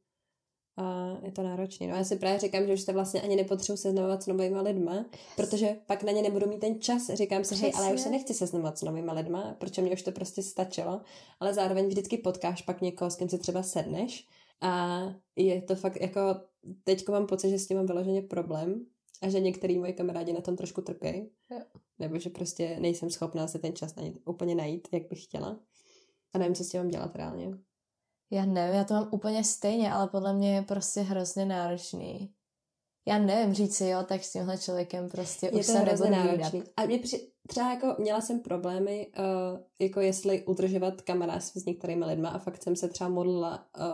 A je to náročné. No já si právě říkám, že už se vlastně ani nepotřebuji seznamovat s novými lidma, protože pak na ně nebudu mít ten čas. Říkám si, hej, ale já už se nechci seznamovat s novými lidma, protože mě už to prostě stačilo. Ale zároveň vždycky potkáš pak někoho, s kým si třeba sedneš. A je to fakt jako, teďko mám pocit, že s tím mám vyloženě problém a že některý moji kamarádi na tom trošku trpí. Jo. Nebo že prostě nejsem schopná si ten čas na ně úplně najít, jak bych chtěla. A nevím, co s tím mám dělat reálně. já nevím, já to mám úplně stejně, ale podle mě je prostě hrozně náročný. Já nevím říct si, jo, tak s tímhle člověkem prostě je už to se hrozně náročný. výdat. A mě při, třeba jako měla jsem problémy, uh, jako jestli udržovat kamarádství s některými lidma a fakt jsem se třeba modlila, uh,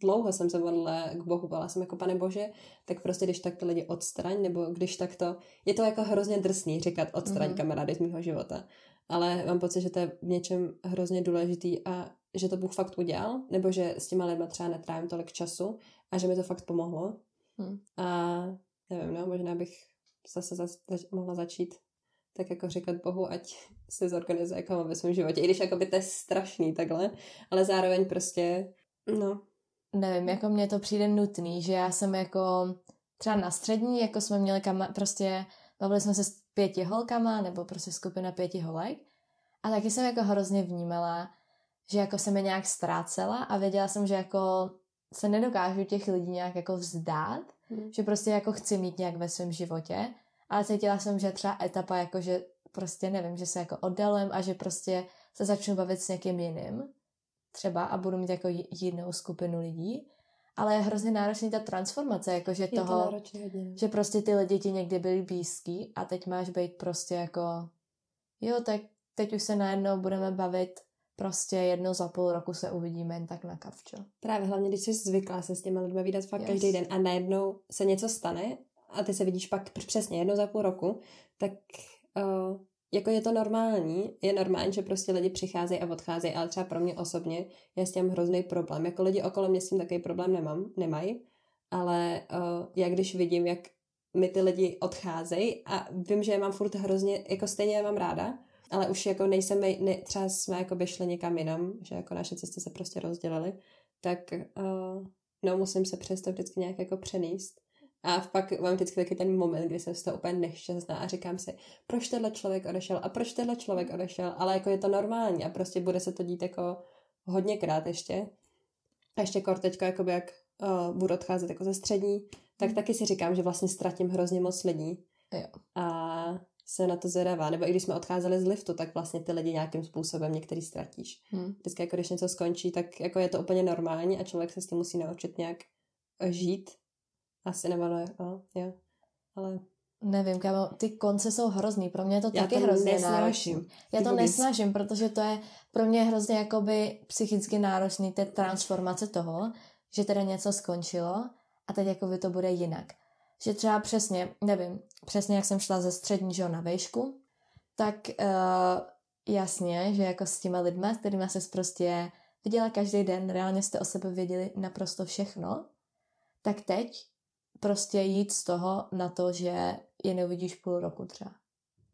dlouho jsem se modlila k Bohu, byla jsem jako pane Bože, tak prostě když tak ty lidi odstraň, nebo když tak to, je to jako hrozně drsný říkat odstraň Mhm. mm-hmm. kamarády z mého života. Ale mám pocit, že to je v něčem hrozně důležitý a že to Bůh fakt udělal, nebo že s těma lidma třeba netrávím tolik času a že mi to fakt pomohlo. Hm. A nevím, no, možná bych zase za, zač, mohla začít tak jako říkat Bohu, ať se zorganizuje jako ve svém životě. I když jako by to je strašný takhle, ale zároveň prostě, no, Nevím, jako mně to přijde nutný, že já jsem jako třeba na střední, jako jsme měli kama, prostě bavili jsme se s pěti holkama, nebo prostě skupina pěti holek. A taky jsem jako hrozně vnímala, že jako se mi nějak ztrácela a věděla jsem, že jako se nedokážu těch lidí nějak jako vzdát, Hmm. že prostě jako chci mít nějak ve svém životě, ale cítila jsem, že třeba etapa jako, že prostě nevím, že se jako oddalujem a že prostě se začnu bavit s někým jiným třeba a budu mít jako jinou skupinu lidí, ale je hrozně náročný ta transformace, jako že je to toho, hodně. no. že prostě ty lidi ti někdy byli blízký a teď máš být prostě jako jo, tak teď už se najednou budeme bavit prostě jednou za půl roku se uvidíme jen tak na kavčo. Právě hlavně, když jsi zvyklá se s těma lidmi vídat fakt Yes. každý den a najednou se něco stane a ty se vidíš pak přesně jednou za půl roku, tak uh, jako je to normální, je normální, že prostě lidi přicházejí a odcházejí, ale třeba pro mě osobně je s tím hrozný problém. Jako lidi okolo mě s tím takový problém nemám, nemají, ale uh, já když vidím, jak mi ty lidi odcházejí a vím, že je mám furt hrozně, jako stejně je mám ráda, ale už jako nejsem, ne, třeba jsme jako by šli někam jinam, že jako naše cesty se prostě rozdělily, tak uh, no musím se přes to vždycky nějak jako přenést. A pak mám vždycky taky ten moment, kdy jsem z toho úplně nešťastná a říkám si, proč tenhle člověk odešel a proč tenhle člověk odešel, ale jako je to normální a prostě bude se to dít jako hodněkrát ještě. A ještě kor teďko, jakoby jak uh, budu odcházet jako ze střední, tak taky si říkám, že vlastně ztratím hrozně moc lidí. Jo. A se na to zvědavá. Nebo i když jsme odcházeli z liftu, tak vlastně ty lidi nějakým způsobem některý ztratíš. Hm. Vždycky jako když něco skončí, tak jako je to úplně normální a člověk se s tím musí naučit nějak eh, žít. Asi nebo ne, no, jo. Ale Nevím, kámo, ty konce jsou hrozný, pro mě je to já taky to hrozně nesnáším. náročný. Já to Vůbec. nesnažím, protože to je pro mě hrozně jakoby psychicky náročný, ta transformace toho, že teda něco skončilo a teď jakoby to bude jinak. Že třeba přesně, nevím, přesně jak jsem šla ze střední že na vejšku, tak uh, jasně, že jako s těma lidma, s kterými se prostě viděla každý den, reálně jste o sebe věděli naprosto všechno, tak teď prostě jít z toho na to, že je neuvidíš půl roku třeba.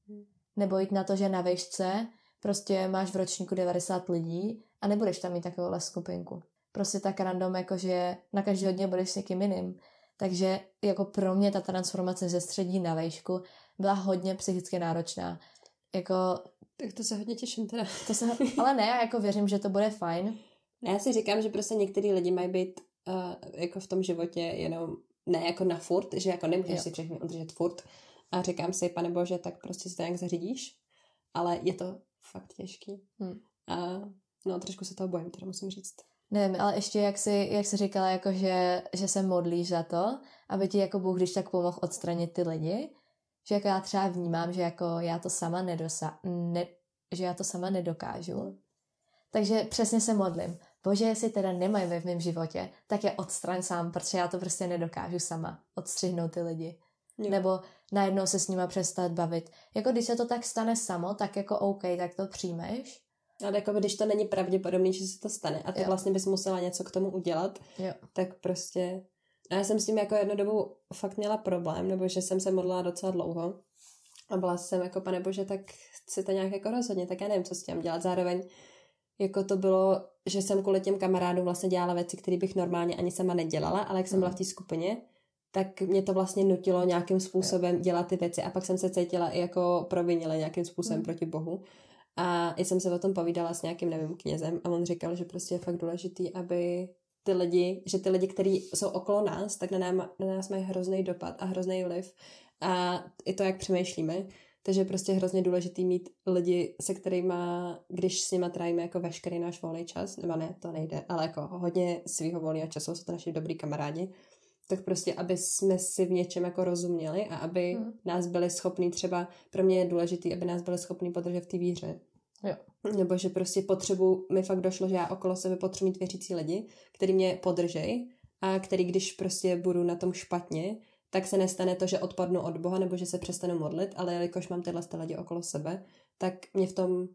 Hmm. Nebo jít na to, že na vejšce prostě máš v ročníku 90 lidí a nebudeš tam mít takovouhle skupinku. Prostě tak random, jakože na každý hodně budeš s někým jiným. Takže jako pro mě ta transformace ze středí na vejšku byla hodně psychicky náročná. Jako... Tak to se hodně těším teda. To se, [laughs] ale ne, já jako věřím, že to bude fajn. Já si říkám, že prostě některý lidi mají být uh, jako v tom životě jenom ne jako na furt, že jako nemůžeš jo. si všechny udržet furt. A říkám si, pane bože, tak prostě si to nějak zařídíš. Ale je to fakt těžký. Hmm. A no, trošku se toho bojím, teda musím říct. Nevím, ale ještě jak jsi, jak jsi říkala, jako že, že se modlíš za to, aby ti jako Bůh když tak pomohl odstranit ty lidi, že jako já třeba vnímám, že jako já to sama nedosa, ne, že já to sama nedokážu. Takže přesně se modlím. Bože, jestli teda nemají ve v mém životě, tak je odstraň sám, protože já to prostě nedokážu sama odstřihnout ty lidi. Jo. Nebo najednou se s nima přestat bavit. Jako když se to tak stane samo, tak jako OK, tak to přijmeš. Ale jako když to není pravděpodobný, že se to stane a ty jo. vlastně bys musela něco k tomu udělat, jo. tak prostě... A já jsem s tím jako jednu dobu fakt měla problém, nebo že jsem se modlila docela dlouho. A byla jsem jako, pane bože, tak chci to nějak jako rozhodně, tak já nevím, co s tím dělat. Zároveň jako to bylo, že jsem kvůli těm kamarádům vlastně dělala věci, které bych normálně ani sama nedělala, ale jak jsem byla v té skupině, tak mě to vlastně nutilo nějakým způsobem dělat ty věci a pak jsem se cítila i jako provinile nějakým způsobem mm. proti Bohu. A i jsem se o tom povídala s nějakým, nevím, knězem a on říkal, že prostě je fakt důležitý, aby ty lidi, že ty lidi, kteří jsou okolo nás, tak na, nám, na nás mají hrozný dopad a hrozný vliv. A i to, jak přemýšlíme, takže je prostě hrozně důležitý mít lidi, se kterými, když s nimi trávíme jako veškerý náš volný čas, nebo ne, to nejde, ale jako hodně svého volného času, jsou to naši dobrý kamarádi, tak prostě, aby jsme si v něčem jako rozuměli a aby hmm. nás byli schopní třeba, pro mě je důležité, aby nás byli schopní podržet v té víře. Jo. Nebo že prostě potřebu, mi fakt došlo, že já okolo sebe potřebuji mít věřící lidi, který mě podržej a který, když prostě budu na tom špatně, tak se nestane to, že odpadnu od Boha nebo že se přestanu modlit, ale jelikož mám tyhle lidi okolo sebe, tak mě v tom,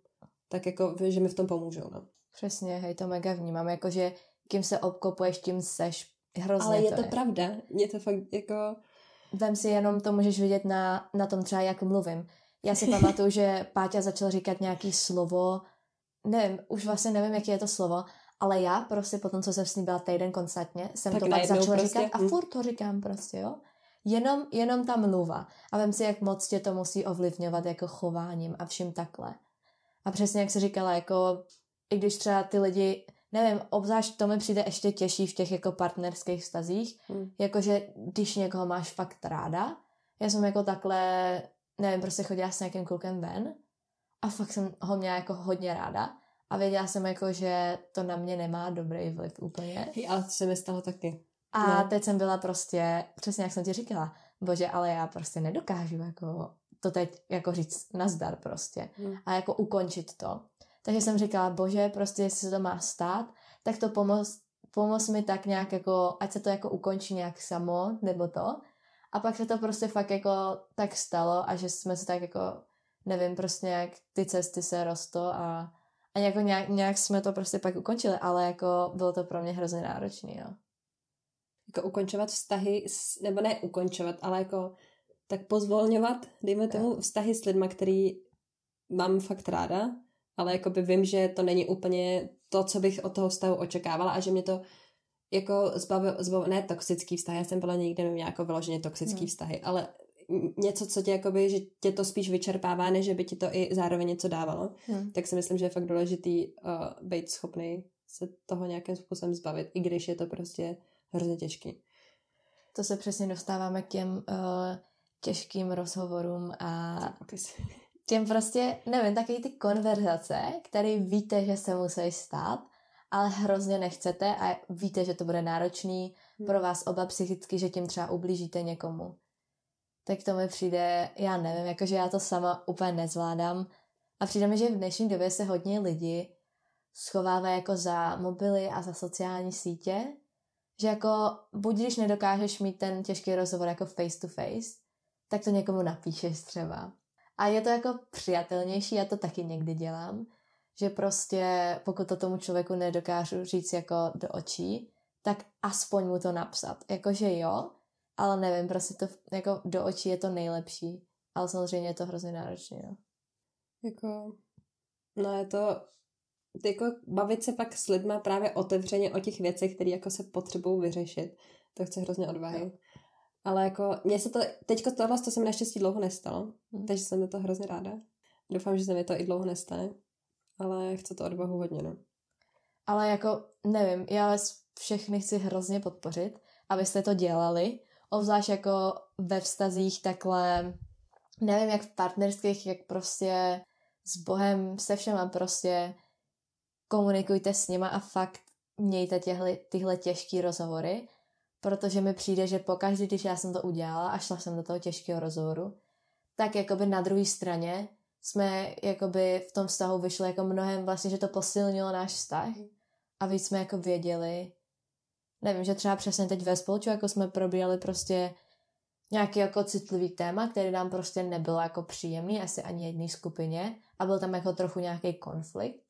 tak jako, že mi v tom pomůžou, no. Přesně, hej, to mega vnímám, jakože kým se obkopuješ, tím seš hrozně Ale je to, to je. pravda, je to fakt jako... Vem si jenom, to můžeš vidět na, na tom třeba, jak mluvím. Já si pamatuju, že [laughs] Páťa začal říkat nějaký slovo, nevím, už vlastně nevím, jaké je to slovo, ale já prostě po tom, co jsem s ním byla týden konstantně, jsem tak to pak začala prostě, říkat a hm. furt to říkám prostě, jo. Jenom, jenom ta mluva. A vem si, jak moc tě to musí ovlivňovat jako chováním a vším takhle. A přesně jak jsi říkala, jako i když třeba ty lidi, nevím, obzvlášť to mi přijde ještě těžší v těch jako partnerských vztazích, hmm. jakože když někoho máš fakt ráda, já jsem jako takhle, nevím, prostě chodila s nějakým klukem ven a fakt jsem ho měla jako hodně ráda a věděla jsem jako, že to na mě nemá dobrý vliv úplně. Ale to se mi stalo taky. A no. teď jsem byla prostě, přesně jak jsem ti říkala, bože, ale já prostě nedokážu jako to teď jako říct nazdar prostě hmm. a jako ukončit to. Takže jsem říkala, bože, prostě jestli se to má stát, tak to pomoz, pomoz mi tak nějak jako, ať se to jako ukončí nějak samo, nebo to. A pak se to prostě fakt jako tak stalo a že jsme se tak jako, nevím, prostě nějak ty cesty se rosto a, a jako nějak, nějak jsme to prostě pak ukončili, ale jako bylo to pro mě hrozně náročný, no jako ukončovat vztahy, nebo ne ukončovat, ale jako tak pozvolňovat, dejme tomu, vztahy s lidma, který mám fakt ráda, ale jako by vím, že to není úplně to, co bych od toho vztahu očekávala a že mě to jako zbavil, zbavil ne toxický vztah, já jsem byla nikdy neměla jako vyloženě toxický hmm. vztahy, ale něco, co tě jakoby, že tě to spíš vyčerpává, než by ti to i zároveň něco dávalo, hmm. tak si myslím, že je fakt důležitý uh, být schopný se toho nějakým způsobem zbavit, i když je to prostě hrozně těžký. To se přesně dostáváme k těm uh, těžkým rozhovorům a těm prostě, nevím, taky ty konverzace, které víte, že se musí stát, ale hrozně nechcete a víte, že to bude náročný hmm. pro vás oba psychicky, že tím třeba ublížíte někomu. Tak to mi přijde, já nevím, jakože já to sama úplně nezvládám a přijde mi, že v dnešní době se hodně lidi schovává jako za mobily a za sociální sítě že jako buď když nedokážeš mít ten těžký rozhovor jako face to face, tak to někomu napíšeš třeba. A je to jako přijatelnější, já to taky někdy dělám, že prostě pokud to tomu člověku nedokážu říct jako do očí, tak aspoň mu to napsat. Jakože jo, ale nevím, prostě to jako do očí je to nejlepší. Ale samozřejmě je to hrozně náročné. Jako, no je to, jako bavit se pak s lidma právě otevřeně o těch věcech, které jako se potřebují vyřešit. To chce hrozně odvahy. No. Ale jako, mně se to, teďko tohle to se mi naštěstí dlouho nestalo, hmm. takže jsem na to hrozně ráda. Doufám, že se mi to i dlouho nestane, ale chce to odvahu hodně, no. Ale jako, nevím, já vás všechny chci hrozně podpořit, abyste to dělali, obzvlášť jako ve vztazích takhle, nevím, jak v partnerských, jak prostě s Bohem, se všema prostě komunikujte s nima a fakt mějte těhle, tyhle těžké rozhovory, protože mi přijde, že pokaždé, když já jsem to udělala a šla jsem do toho těžkého rozhovoru, tak jakoby na druhé straně jsme jakoby v tom vztahu vyšli jako mnohem vlastně, že to posilnilo náš vztah a víc jsme jako věděli, nevím, že třeba přesně teď ve společu jako jsme probírali prostě nějaký jako citlivý téma, který nám prostě nebylo jako příjemný, asi ani jedné skupině a byl tam jako trochu nějaký konflikt,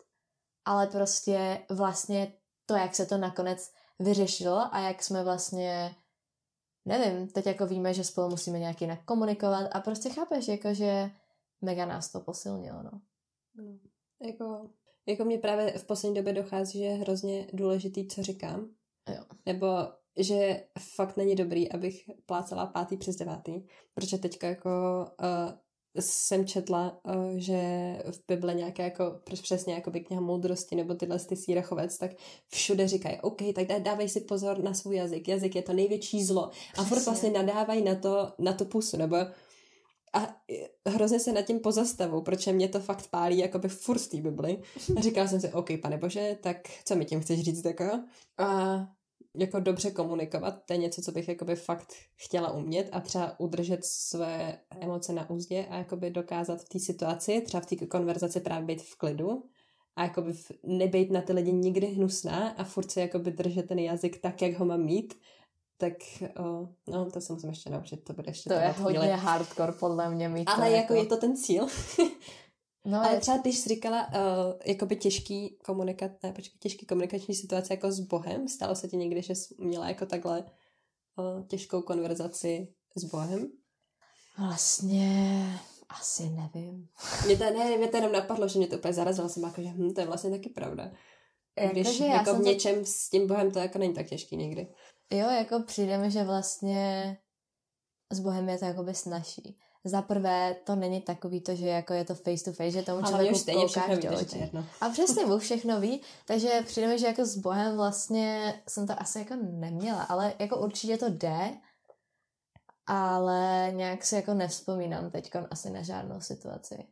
ale prostě vlastně to, jak se to nakonec vyřešilo a jak jsme vlastně nevím, teď jako víme, že spolu musíme nějak jinak komunikovat a prostě chápeš, jako že mega nás to posilnilo, no. no jako, jako mě právě v poslední době dochází, že je hrozně důležitý, co říkám. Jo. Nebo že fakt není dobrý, abych plácala pátý přes devátý, protože teďka jako uh, jsem četla, uh, že v Bible nějaké jako přesně jako by kniha moudrosti nebo tyhle ty sírachovec, tak všude říkají, OK, tak dávej si pozor na svůj jazyk, jazyk je to největší zlo. A furt vlastně nadávají na to, na to pusu, nebo a hrozně se nad tím pozastavu, protože mě to fakt pálí jako by furt z té Bibli. [laughs] A říkala jsem si, OK, pane bože, tak co mi tím chceš říct, jako? A jako dobře komunikovat, to je něco, co bych jakoby fakt chtěla umět a třeba udržet své emoce na úzdě a jakoby dokázat v té situaci, třeba v té konverzaci právě být v klidu a jakoby nebejt na ty lidi nikdy hnusná a furt se jakoby držet ten jazyk tak, jak ho mám mít, tak o, no, to se musím ještě naučit, to bude ještě To je hodně chvíli. hardcore podle mě mít Ale jako, jako je to ten cíl. [laughs] No, ale třeba když jsi říkala uh, jakoby těžký komunikat, ne, počkej, těžký komunikační situace jako s Bohem, stalo se ti někdy, že jsi měla jako takhle uh, těžkou konverzaci s Bohem? Vlastně asi nevím. [laughs] Mě to, ne, mě to jenom napadlo, že mě to úplně zarazilo, jsem jako, že hm, to je vlastně taky pravda. Jako, Když jako v něčem to... s tím Bohem to jako není tak těžký někdy. Jo, jako přijde mi, že vlastně s Bohem je to jakoby snažší za prvé to není takový to, že jako je to face to face, že tomu člověku koukáš do očí. A přesně mu všechno ví, takže přijde že jako s Bohem vlastně jsem to asi jako neměla, ale jako určitě to jde, ale nějak si jako nevzpomínám teď asi na žádnou situaci.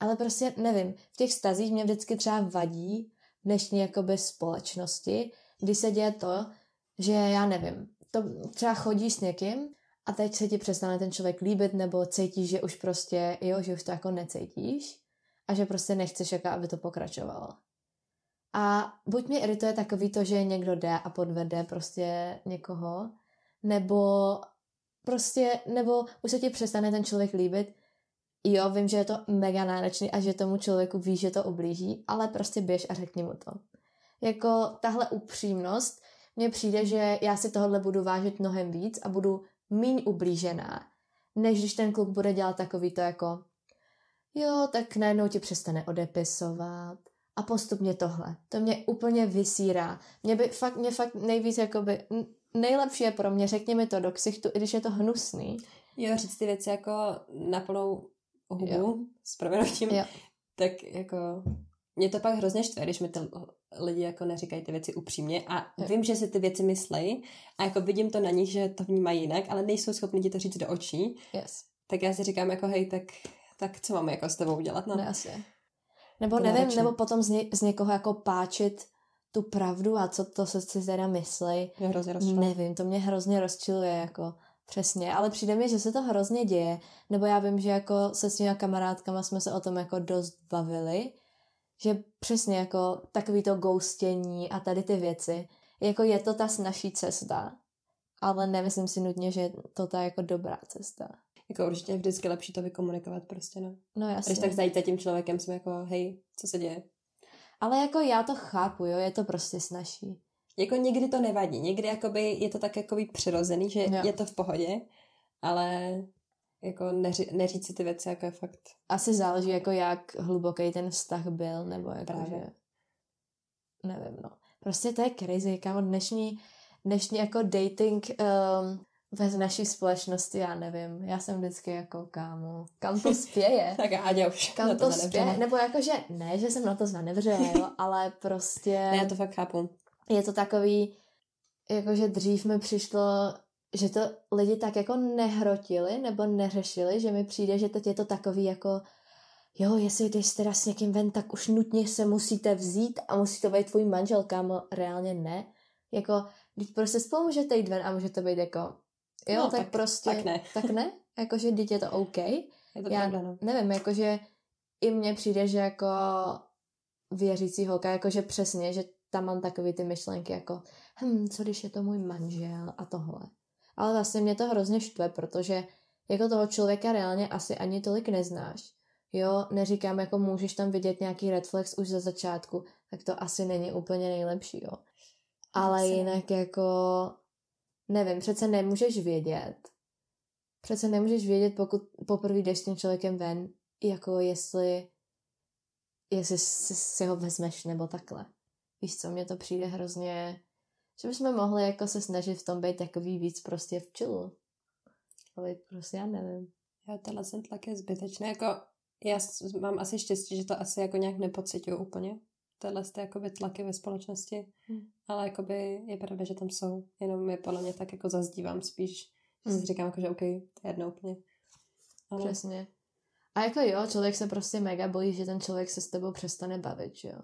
Ale prostě nevím, v těch stazích mě vždycky třeba vadí v dnešní jakoby společnosti, kdy se děje to, že já nevím, to třeba chodí s někým a teď se ti přestane ten člověk líbit nebo cítíš, že už prostě, jo, že už to jako necítíš a že prostě nechceš, jako aby to pokračovalo. A buď mě irituje takový to, že někdo jde a podvede prostě někoho, nebo prostě, nebo už se ti přestane ten člověk líbit, jo, vím, že je to mega náročný a že tomu člověku ví, že to ublíží, ale prostě běž a řekni mu to. Jako tahle upřímnost, mně přijde, že já si tohle budu vážit mnohem víc a budu míň ublížená, než když ten kluk bude dělat takový to jako jo, tak najednou ti přestane odepisovat a postupně tohle. To mě úplně vysírá. Mě by fakt, mě fakt nejvíc jakoby, nejlepší je pro mě, řekni mi to do ksichtu, i když je to hnusný. Jo, říct ty věci jako na plnou hubu, jo. s proměnutím, tak jako mě to pak hrozně štve, když mi ty lidi jako neříkají ty věci upřímně a jo. vím, že si ty věci myslí a jako vidím to na nich, že to vnímají jinak, ale nejsou schopni ti to říct do očí. Yes. Tak já si říkám jako hej, tak, tak co máme jako s tebou udělat? No? Ne, asi. Nebo to nevím, náročný. nebo potom z, ně, z někoho jako páčit tu pravdu a co to se si teda myslí. hrozně Nevím, to mě hrozně rozčiluje jako Přesně, ale přijde mi, že se to hrozně děje, nebo já vím, že jako se svými kamarádkama jsme se o tom jako dost bavili, že přesně jako takový to ghostění a tady ty věci, jako je to ta snažší cesta, ale nemyslím si nutně, že to ta jako dobrá cesta. Jako určitě je vždycky lepší to vykomunikovat prostě, no. No jasně. Když tak zajít za tím člověkem, jsme jako, hej, co se děje? Ale jako já to chápu, jo, je to prostě snažší. Jako někdy to nevadí, někdy jakoby je to tak jakoby přirozený, že Jo. je to v pohodě, ale jako neři, neříct si ty věci, jako je fakt. Asi záleží, jako jak hluboký ten vztah byl, nebo jako, Právě. že... Nevím, no. Prostě to je crazy, kámo, dnešní, dnešní jako dating um, ve naší společnosti, já nevím. Já jsem vždycky jako, kámo, kam to spěje? [laughs] Tak Áďa už Kam to, to, spěje? Nebo jakože, ne, že jsem na to zanevřela, jo, ale prostě... Ne, já to fakt chápu. je to takový, jakože dřív mi přišlo, že to lidi tak jako nehrotili nebo neřešili, že mi přijde, že teď je to takový jako jo, jestli jdeš teda s někým ven, tak už nutně se musíte vzít a musí to být tvůj manžel, kámo, reálně ne. Jako, když prostě spolu můžete jít ven a může to být jako, jo, No, tak, tak- prostě, tak ne. tak ne, jakože teď je to OK. Je to Já pravda, no. nevím, jakože i mně přijde, že jako věřící holka, jakože přesně, že tam mám takový ty myšlenky jako, hm, co když je to můj manžel a tohle. Ale vlastně mě to hrozně štve, protože jako toho člověka reálně asi ani tolik neznáš. Jo, neříkám, jako můžeš tam vidět nějaký red flags už ze začátku, tak to asi není úplně nejlepší, jo. Ale Asi. jinak jako, nevím, přece nemůžeš vědět. Přece nemůžeš vědět, pokud poprvé jdeš s tím člověkem ven, jako jestli, jestli si, si ho vezmeš nebo takhle. Víš co, mně to přijde hrozně, že bychom mohli jako se snažit v tom být takový víc prostě v chillu. Ale prostě já nevím. Já tenhle ten tlak je zbytečný. Jako, já mám asi štěstí, že to asi jako nějak nepocituju úplně. Tyhle ty jakoby tlaky ve společnosti. Hmm. Ale jakoby je pravda, že tam jsou. Jenom je podle mě tak jako zazdívám spíš. Že Hmm. si říkám, jako, že OK, to je jedno úplně. Ale Přesně. A jako jo, člověk se prostě mega bojí, že ten člověk se s tebou přestane bavit, že jo.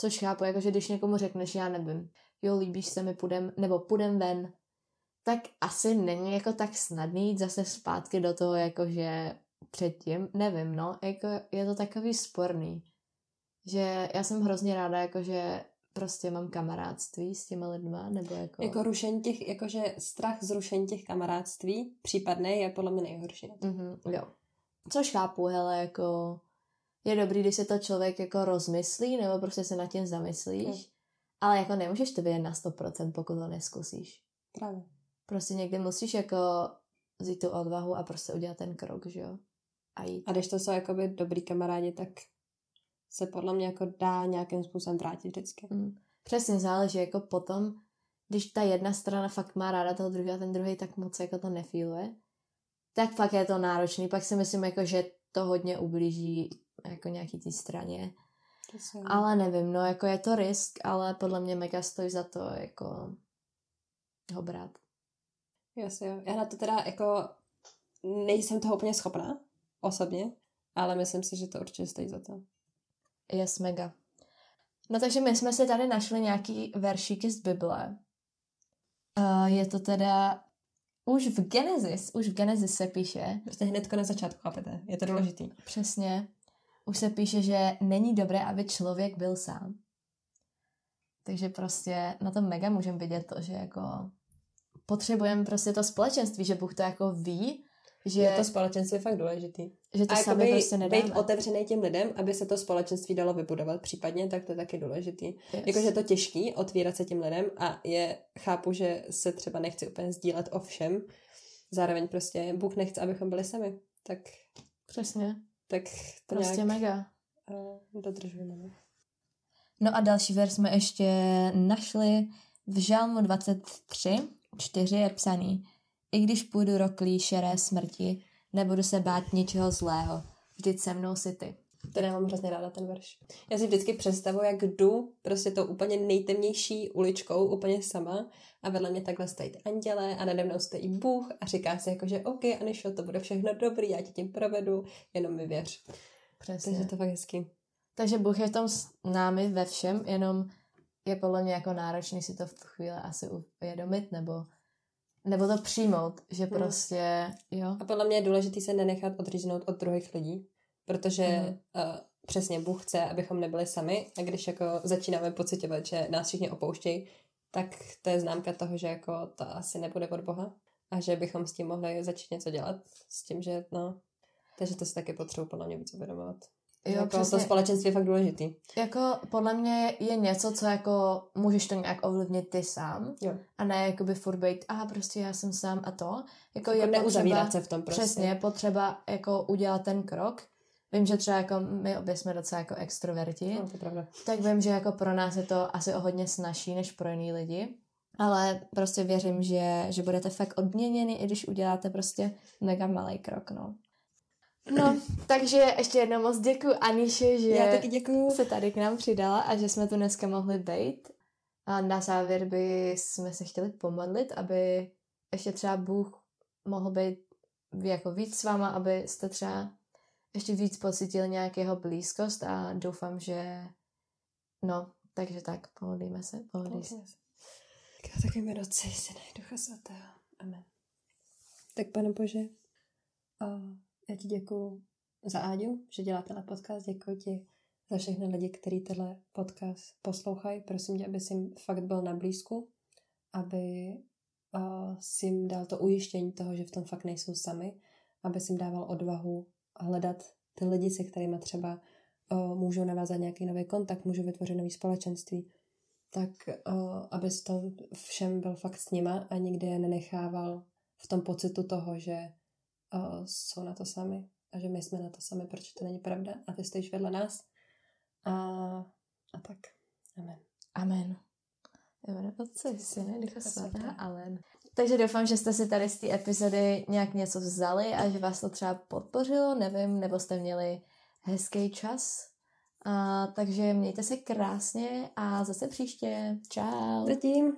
Což chápu, jako že když někomu řekneš, já nevím, jo, líbíš se mi, půjdem, nebo půjdem ven, tak asi není jako tak snadný jít zase zpátky do toho, jakože předtím, nevím, no, jako je to takový sporný, že já jsem hrozně ráda, jakože prostě mám kamarádství s těma lidma, nebo jako... jako rušení těch, jakože strach z rušení těch kamarádství případné je podle mě nejhorší. Mm-hmm, jo. Což chápu, hele, jako je dobrý, když se to člověk jako rozmyslí, nebo prostě se nad tím zamyslíš, Jo. ale jako nemůžeš to vědět na 100%, pokud to neskusíš. Právě. Prostě někdy musíš jako vzít tu odvahu a prostě udělat ten krok, že jo? A jít. A když to jsou jakoby dobrý kamarádi, tak se podle mě jako dá nějakým způsobem vrátit vždycky. Mm. Přesně záleží, jako potom, když ta jedna strana fakt má ráda toho druhého a ten druhý tak moc jako to nefíluje, tak fakt je to náročný. Pak si myslím, jako, že to hodně ublíží jako nějaký té straně. Ale nevím, no jako je to risk, ale podle mě mega stojí za to jako ho brát. Jasně, jo. Já na to teda jako nejsem toho úplně schopná osobně, ale myslím si, že to určitě stojí za to. Yes, mega. No takže my jsme si tady našli nějaký veršíky z Bible. Uh, je to teda už v Genesis, už v Genesis se píše, Prostě hnedko na začátku, chápete? Je to důležitý. přesně, už se píše, že není dobré, aby člověk byl sám. Takže prostě na tom mega můžeme vidět to, že jako potřebujeme prostě to společenství, že Bůh to jako ví, že, Je to společenství fakt důležitý. že to A sami prostě nedáme. být otevřený těm lidem, aby se to společenství dalo vybudovat případně, tak to je taky důležitý. Yes. Jakože je to těžký otvírat se těm lidem a je, chápu, že se třeba nechci úplně sdílet o všem. Zároveň prostě Bůh nechce, abychom byli sami. Tak, Přesně, tak to prostě nějak mega. uh, dodržujeme. No. No a další verš jsme ještě našli v Žalmu 23, 4 je psaný. I když půjdu roklí šeré smrti, nebudu se bát ničeho zlého. Vždyť se mnou si ty. Ten já mám hrozně ráda ten verš. Já si vždycky představuji, jak jdu prostě tou úplně nejtemnější uličkou, úplně sama a vedle mě takhle stojí anděle a nade mnou stojí Bůh a říká si jako, že OK, Anišo, to bude všechno dobrý, já ti tím provedu, jenom mi věř. Přesně. Takže to fakt hezky. Takže Bůh je v tom s námi ve všem, jenom je podle mě jako náročný si to v tu chvíli asi uvědomit, nebo, nebo to přijmout, že Hmm. prostě, jo. A podle mě je důležité se nenechat odříznout od druhých lidí, protože Mhm. uh, přesně Bůh chce, abychom nebyli sami a když jako začínáme pocitovat, že nás všichni opouštějí, tak to je známka toho, že jako to asi nebude od Boha. a že bychom s tím mohli začít něco dělat, s tím, že no, takže to si taky potřebuji podle mě víc uvědomovat. Jo, jako přesně. to společenství je fakt důležitý. Jako podle mě je něco, co jako můžeš to nějak ovlivnit ty sám jo. a ne jakoby furt být, a prostě já jsem sám a to. Jako, jako je neuzavírat se v tom prostě. Přesně, potřeba jako udělat ten krok. Vím, že třeba jako my obě jsme docela jako extroverti. No, to je pravda. Tak vím, že jako pro nás je to asi o hodně snažší než pro jiný lidi. Ale prostě věřím, že, že budete fakt odměněni, i když uděláte prostě mega malý krok, no. No, takže ještě jednou moc děkuji Aniše, že Já taky děkuju. se tady k nám přidala a že jsme tu dneska mohli být. A na závěr by jsme se chtěli pomodlit, aby ještě třeba Bůh mohl být jako víc s váma, abyste třeba ještě víc pocitili nějakého blízkost a doufám, že no, takže tak, pomodlíme se, pomodlíme se. Tak já taky mi Otce, Syna Ducha Svatého. Amen. Tak Pane Bože, já ti děkuji za Áďu, že dělá tenhle podcast. Děkuji ti za všechny lidi, kteří tenhle podcast poslouchají. Prosím tě, aby jim fakt byl na blízku, aby si jim dal to ujištění toho, že v tom fakt nejsou sami, aby si jim dával odvahu hledat ty lidi, se kterými třeba uh, můžou navázat nějaký nový kontakt, můžou vytvořit nový společenství, tak uh, aby s tom všem byl fakt s nima a nikdy je nenechával v tom pocitu toho, že uh, jsou na to sami a že my jsme na to sami, protože to není pravda a ty stojíš vedle nás. A, a tak. Amen. Amen. Jméno Otce, Syny, Ducha Svatá. Amen. Takže doufám, že jste si tady z té epizody nějak něco vzali a že vás to třeba podpořilo, nevím, nebo jste měli hezký čas. A, takže mějte se krásně a zase příště. Čau. Zatím.